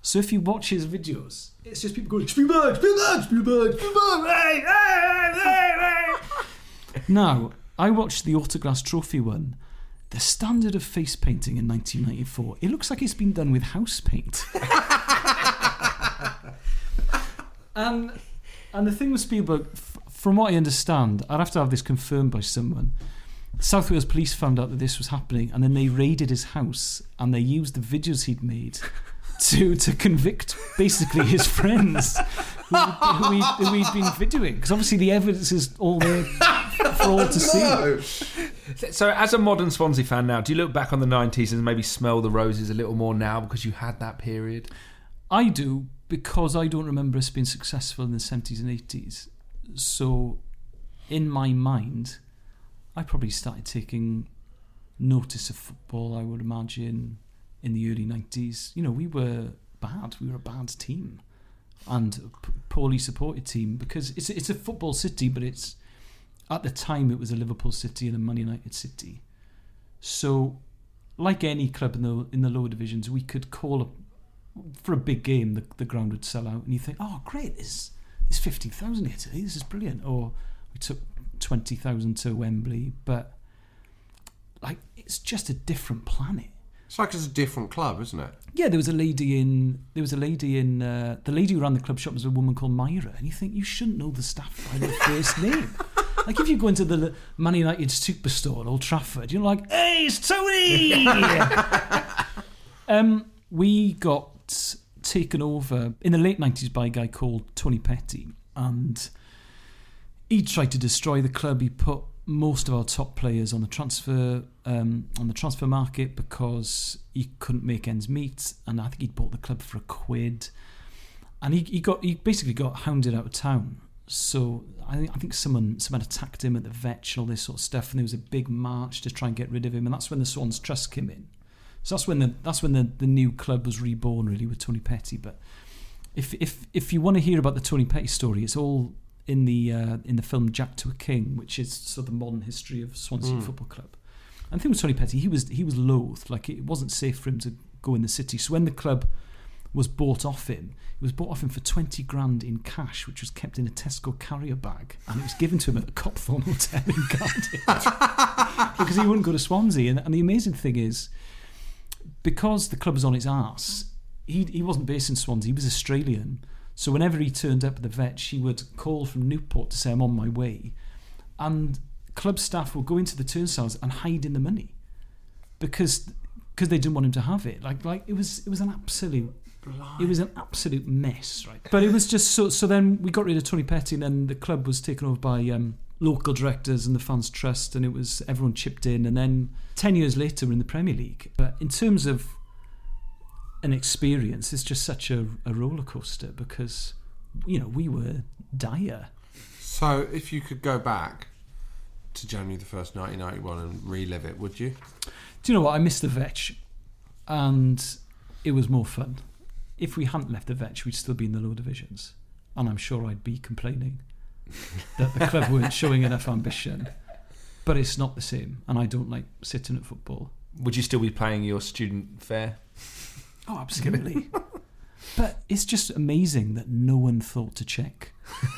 Speaker 14: So if you watch his videos, it's just people going Spielberg, Spielberg, Spielberg, Spielberg. Hey, hey, hey, hey, hey. now, I watched the Autoglass Trophy one. The standard of face painting in 1994, it looks like it's been done with house paint. and um, and the thing with Spielberg, f- from what I understand, I'd have to have this confirmed by someone. South Wales police found out that this was happening, and then they raided his house and they used the videos he'd made to to convict basically his friends who, who, we, who we'd been videoing because obviously the evidence is all there for all to see.
Speaker 8: So, as a modern Swansea fan now, do you look back on the 90s and maybe smell the roses a little more now because you had that period?
Speaker 14: I do because I don't remember us being successful in the 70s and 80s. So, in my mind, I probably started taking notice of football, I would imagine, in the early 90s. You know, we were bad. We were a bad team and a poorly supported team because it's, it's a football city, but it's at the time it was a Liverpool city and a Man United city. So, like any club in the in the lower divisions, we could call up for a big game. The, the ground would sell out, and you think, "Oh, great! There's there's fifty thousand here today. This is brilliant." Or we took twenty thousand to Wembley, but like it's just a different planet.
Speaker 9: It's like it's a different club, isn't it?
Speaker 14: Yeah, there was a lady in there was a lady in uh, the lady who ran the club shop was a woman called Myra, and you think you shouldn't know the staff by their first name. Like if you go into the Man United superstore at Old Trafford, you're like, "Hey, it's Tony!" um, we got taken over in the late '90s by a guy called Tony Petty, and he tried to destroy the club. He put most of our top players on the transfer um, on the transfer market because he couldn't make ends meet, and I think he'd bought the club for a quid, and he, he got he basically got hounded out of town. So I think I think someone someone attacked him at the Vetch and all this sort of stuff, and there was a big march to try and get rid of him, and that's when the Swans Trust came in. So that's when the that's when the, the new club was reborn, really, with Tony Petty. But if if if you want to hear about the Tony Petty story, it's all in the uh, in the film Jack to a King, which is sort of the modern history of Swansea
Speaker 9: Mm.
Speaker 14: Football Club. And the thing with Tony Petty, he was he was loathed. Like it wasn't safe for him to go in the city. So when the club was bought off him, it was bought off him for twenty grand in cash, which was kept in a Tesco carrier bag, and it was given to him at the Copthorne Hotel in Cardiff because he wouldn't go to Swansea. And, and the amazing thing is, because the club was on its arse, he he wasn't based in Swansea. He was Australian. So whenever he turned up at the vet, he would call from Newport to say, "I'm on my way," and club staff would go into the turnstiles and hide in the money because because they didn't want him to have it. Like like it was it was an absolute it was an absolute mess, right? But it was just so. So then we got rid of Tony Petty, and then the club was taken over by um, local directors and the fans trust, and it was everyone chipped in. And then ten years later, we're in the Premier League. But in terms of an experience, it's just such a, a roller coaster because you know we were dire.
Speaker 9: So, if you could go back to January the first, nineteen ninety one, and relive it, would you?
Speaker 14: Do you know what? I missed the Vetch, and it was more fun. If we hadn't left the Vetch, we'd still be in the lower divisions, and I'm sure I'd be complaining that the club weren't showing enough ambition. But it's not the same, and I don't like sitting at football.
Speaker 8: Would you still be playing your student fare?
Speaker 14: Oh, absolutely. but it's just amazing that no one thought to check.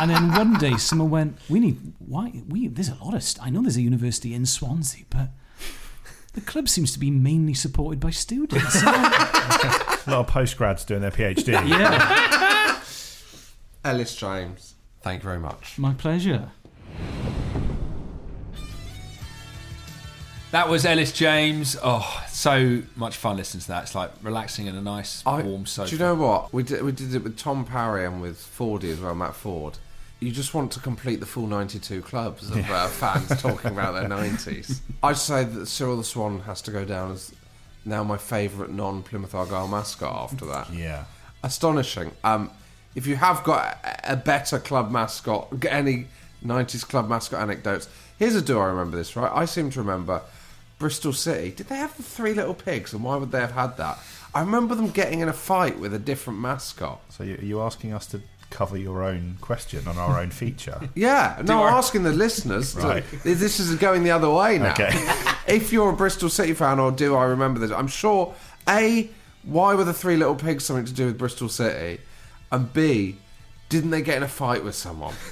Speaker 14: and then one day, someone went, "We need why? We there's a lot of. St- I know there's a university in Swansea, but the club seems to be mainly supported by students."
Speaker 11: a lot of postgrads doing their PhD.
Speaker 14: yeah,
Speaker 9: Ellis James, thank you very much.
Speaker 14: my pleasure.
Speaker 8: That was Ellis James. Oh, so much fun listening to that. It's like relaxing in a nice warm sofa.
Speaker 9: Do you know what we did? We did it with Tom Parry and with Fordy as well, Matt Forde. You just want to complete the full ninety-two clubs of uh, fans talking about their nineties. I'd say that Cyril the Swan has to go down as now my favourite non-Plymouth Argyle mascot. After that,
Speaker 11: Yeah.
Speaker 9: astonishing. Um, if you have got a- a better club mascot, any 90s club mascot anecdotes, here's a do I remember this, right? I seem to remember Bristol City. Did they have the three little pigs, and why would they have had that? I remember them getting in a fight with a different mascot.
Speaker 11: So you, are you asking us to cover your own question on our own feature?
Speaker 9: Yeah, no,
Speaker 11: Do
Speaker 9: I'm
Speaker 11: I-
Speaker 9: asking the listeners. To,
Speaker 11: Right.
Speaker 9: This is going the other way now.
Speaker 11: Okay.
Speaker 9: if you're a Bristol City fan, or do I remember this? I'm sure. A, why were the three little pigs something to do with Bristol City? And B, didn't they get in a fight with someone?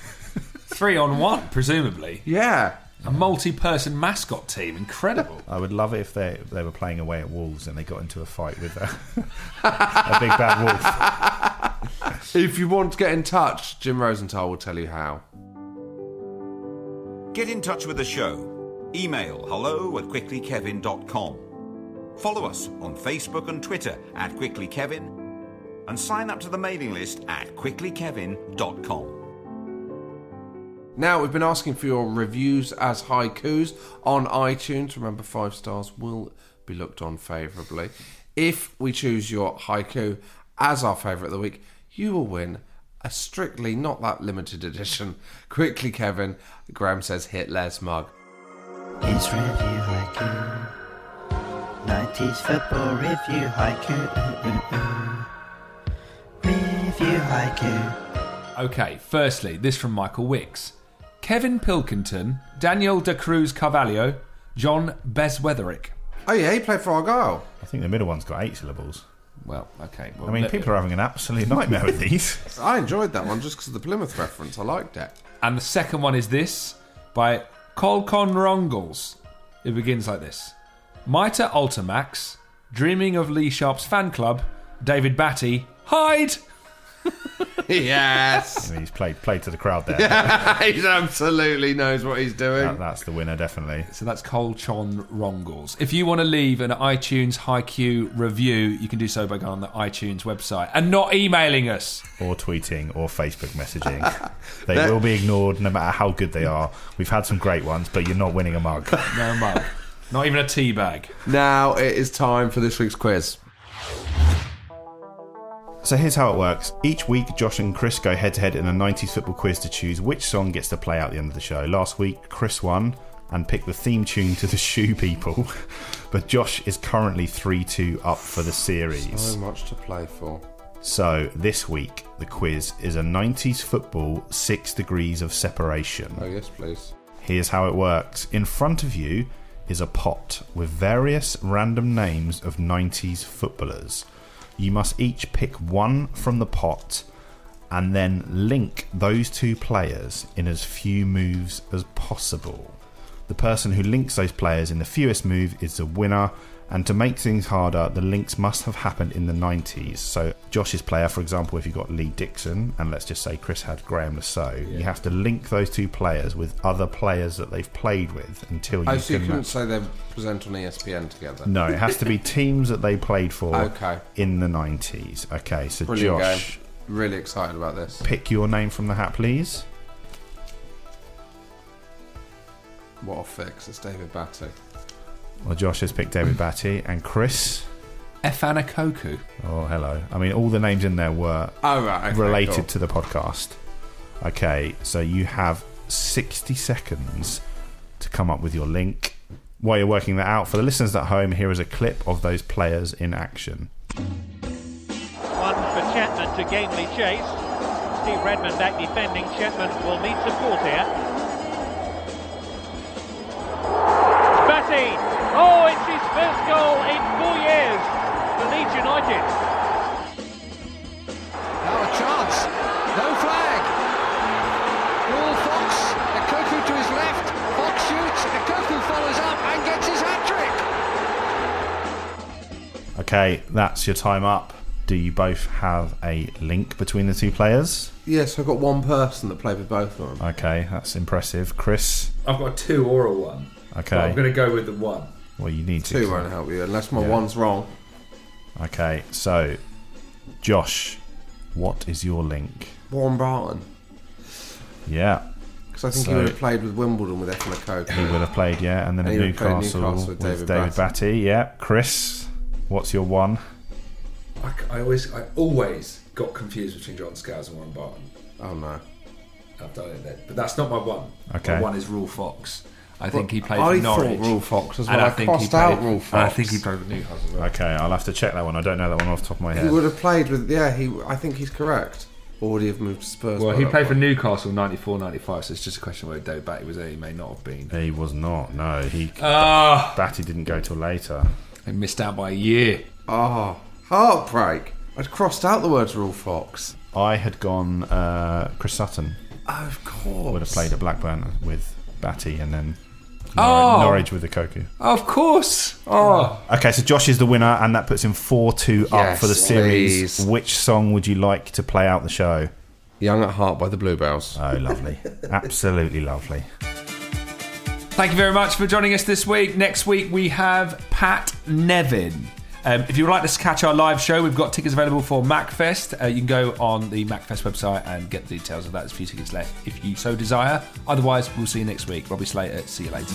Speaker 8: Three on one, presumably.
Speaker 9: Yeah.
Speaker 8: A multi-person mascot team. Incredible.
Speaker 11: I would love it if they they were playing away at Wolves and they got into a fight with a, a big bad wolf.
Speaker 9: If you want to get in touch, Jim Rosenthal will tell you how.
Speaker 10: Get in touch with the show. Email hello at quicklykevin.com. Follow us on Facebook and Twitter at QuicklyKevin and sign up to the mailing list at quicklykevin.com.
Speaker 9: Now, we've been asking for your reviews as haikus on iTunes. Remember, five stars will be looked on favourably. If we choose your haiku as our favourite of the week, you will win a strictly not that limited edition. Quickly, Kevin. Graham says Hitler's mug.
Speaker 20: It's review haiku. 90s football review haiku. Review haiku.
Speaker 8: Okay, firstly, this from Michael Wicks. Kevin Pilkington, Daniel De Cruz Carvalho, John Beswetherick.
Speaker 9: Oh, yeah, he played for Argyle.
Speaker 11: I think the middle one's got eight syllables.
Speaker 8: Well, okay.
Speaker 11: I mean, people are having an absolute nightmare with these.
Speaker 9: I enjoyed that one just because of the Plymouth reference. I liked it.
Speaker 8: And the second one is this by Colcon Rongles. It begins like this Mitre Ultimax, dreaming of Lee Sharpe's fan club, David Batty, hide!
Speaker 9: yes.
Speaker 11: I mean, he's played played to the crowd there.
Speaker 9: he absolutely knows what he's doing.
Speaker 11: That- that's the winner, definitely.
Speaker 8: So that's Colchon Rongles. If you want to leave an iTunes haiku review, you can do so by going on the iTunes website and not emailing us.
Speaker 11: Or tweeting or Facebook messaging. they
Speaker 9: That-
Speaker 11: will be ignored no matter how good they are. We've had some great ones, but you're not winning a mug.
Speaker 8: No mug. Not even a tea bag.
Speaker 9: Now it is time for this week's quiz.
Speaker 11: So here's how it works. Each week, Josh and Chris go head to head in a 90s football quiz to choose which song gets to play out the end of the show. Last week, Chris won and picked the theme tune to the Shoe People, but Josh is currently 3 2 up for the series.
Speaker 9: So much to play for.
Speaker 11: So this week, the quiz is a 90s football six degrees of separation.
Speaker 9: Oh, yes, please.
Speaker 11: Here's how it works. In front of you is a pot with various random names of 90s footballers. You must each pick one from the pot and then link those two players in as few moves as possible. The person who links those players in the fewest move is the winner. And to make things harder, the links must have happened in the 90s. So, Josh's player, for example, if you've got Lee Dixon, and let's just say Chris had Graeme Le Saux, you have to link those two players with other players that they've played with until you
Speaker 9: Oh, so you
Speaker 11: can.
Speaker 9: couldn't say they present on ESPN together?
Speaker 11: No, it has to be teams that they played for
Speaker 9: Okay.
Speaker 11: in the 90s. Okay, so
Speaker 9: Brilliant
Speaker 11: Josh,
Speaker 9: game. Really excited about this.
Speaker 11: pick your name from the hat, please.
Speaker 9: What a fix. It's David Batty.
Speaker 11: Well, Josh has picked David Batty, and Chris.
Speaker 8: Efan Ekoku.
Speaker 11: Oh, hello. I mean, all the names in there were
Speaker 9: Oh, right, okay,
Speaker 11: related
Speaker 9: cool.
Speaker 11: to the podcast. Okay, so you have 60 seconds to come up with your link. While you're working that out, for the listeners at home, here is a clip of those players in action.
Speaker 13: One for Chapman to gamely chase. Steve Redmond back defending. Chapman will need support here. First goal in four years for Leeds United.
Speaker 21: Now a chance. No flag. Ruel Fox. Ekoku to his left. Fox shoots. Ekoku follows up and gets his hat trick.
Speaker 11: Okay, that's your time up. Do you both have a link between the two players?
Speaker 9: Yes, I've got one person that played with both of them.
Speaker 11: Okay, that's impressive. Chris?
Speaker 8: I've got a two or a one.
Speaker 11: Okay.
Speaker 8: But I'm going to go with the one.
Speaker 11: Well, you need to.
Speaker 9: Two won't help you unless my
Speaker 11: Yeah.
Speaker 9: one's wrong.
Speaker 11: Okay, so, Josh, what is your link?
Speaker 9: Warren Barton.
Speaker 11: Yeah.
Speaker 9: Because I think
Speaker 11: So-
Speaker 9: he would have played with Wimbledon with Efan Ekoku.
Speaker 11: He would have played, yeah, and then
Speaker 9: And
Speaker 11: at
Speaker 9: he would have played
Speaker 11: Newcastle,
Speaker 9: Newcastle
Speaker 11: with,
Speaker 9: with
Speaker 11: David,
Speaker 9: David
Speaker 11: Batty. Yeah, Chris, what's your one?
Speaker 8: I, I always, I always got confused between John Scales and Warren Barton.
Speaker 9: Oh no,
Speaker 8: I've done it then, but that's not my one.
Speaker 11: Okay.
Speaker 8: my one is Ruel Fox. I think he played
Speaker 9: I
Speaker 8: for Norwich.
Speaker 9: thought Ruel Fox as
Speaker 8: and. I
Speaker 9: I
Speaker 8: think he
Speaker 9: crossed
Speaker 8: played,
Speaker 9: out Ruel
Speaker 8: and I think he played with Newcastle.
Speaker 11: Okay, I'll have to check that one. I don't know that one off the top of my head.
Speaker 9: He would have played with. Yeah, he. I think he's correct. Or would he have moved to Spurs?
Speaker 8: Well, he
Speaker 9: that
Speaker 8: played for? Newcastle 94 95, so it's just a question whether David Batty was there. He may not have been.
Speaker 11: He was not. No, he.
Speaker 8: Ah.
Speaker 11: Batty didn't go till later.
Speaker 8: He missed out by a year.
Speaker 9: Oh, heartbreak! I'd crossed out the words Ruel Fox.
Speaker 11: I had gone uh, Chris Sutton.
Speaker 9: Oh, of course.
Speaker 11: Would have played at Blackburn with Batty, and then Norwich,
Speaker 8: Oh.
Speaker 11: Norwich with Ekoku.
Speaker 8: Of course. Oh. oh.
Speaker 11: Okay, so Josh is the winner, and that puts him four two up for the series.
Speaker 9: please.
Speaker 11: Which song would you like to play out the show?
Speaker 9: Young at Heart by the Bluebells.
Speaker 11: Oh, lovely. Absolutely lovely.
Speaker 8: Thank you very much for joining us this week. Next week we have Pat Nevin. Um, if you would like to catch our live show, we've got tickets available for MacFest. Uh, you can go on the MacFest website and get the details of that. There's a few tickets left if you so desire. Otherwise, we'll see you next week. Robbie Slater, see you later.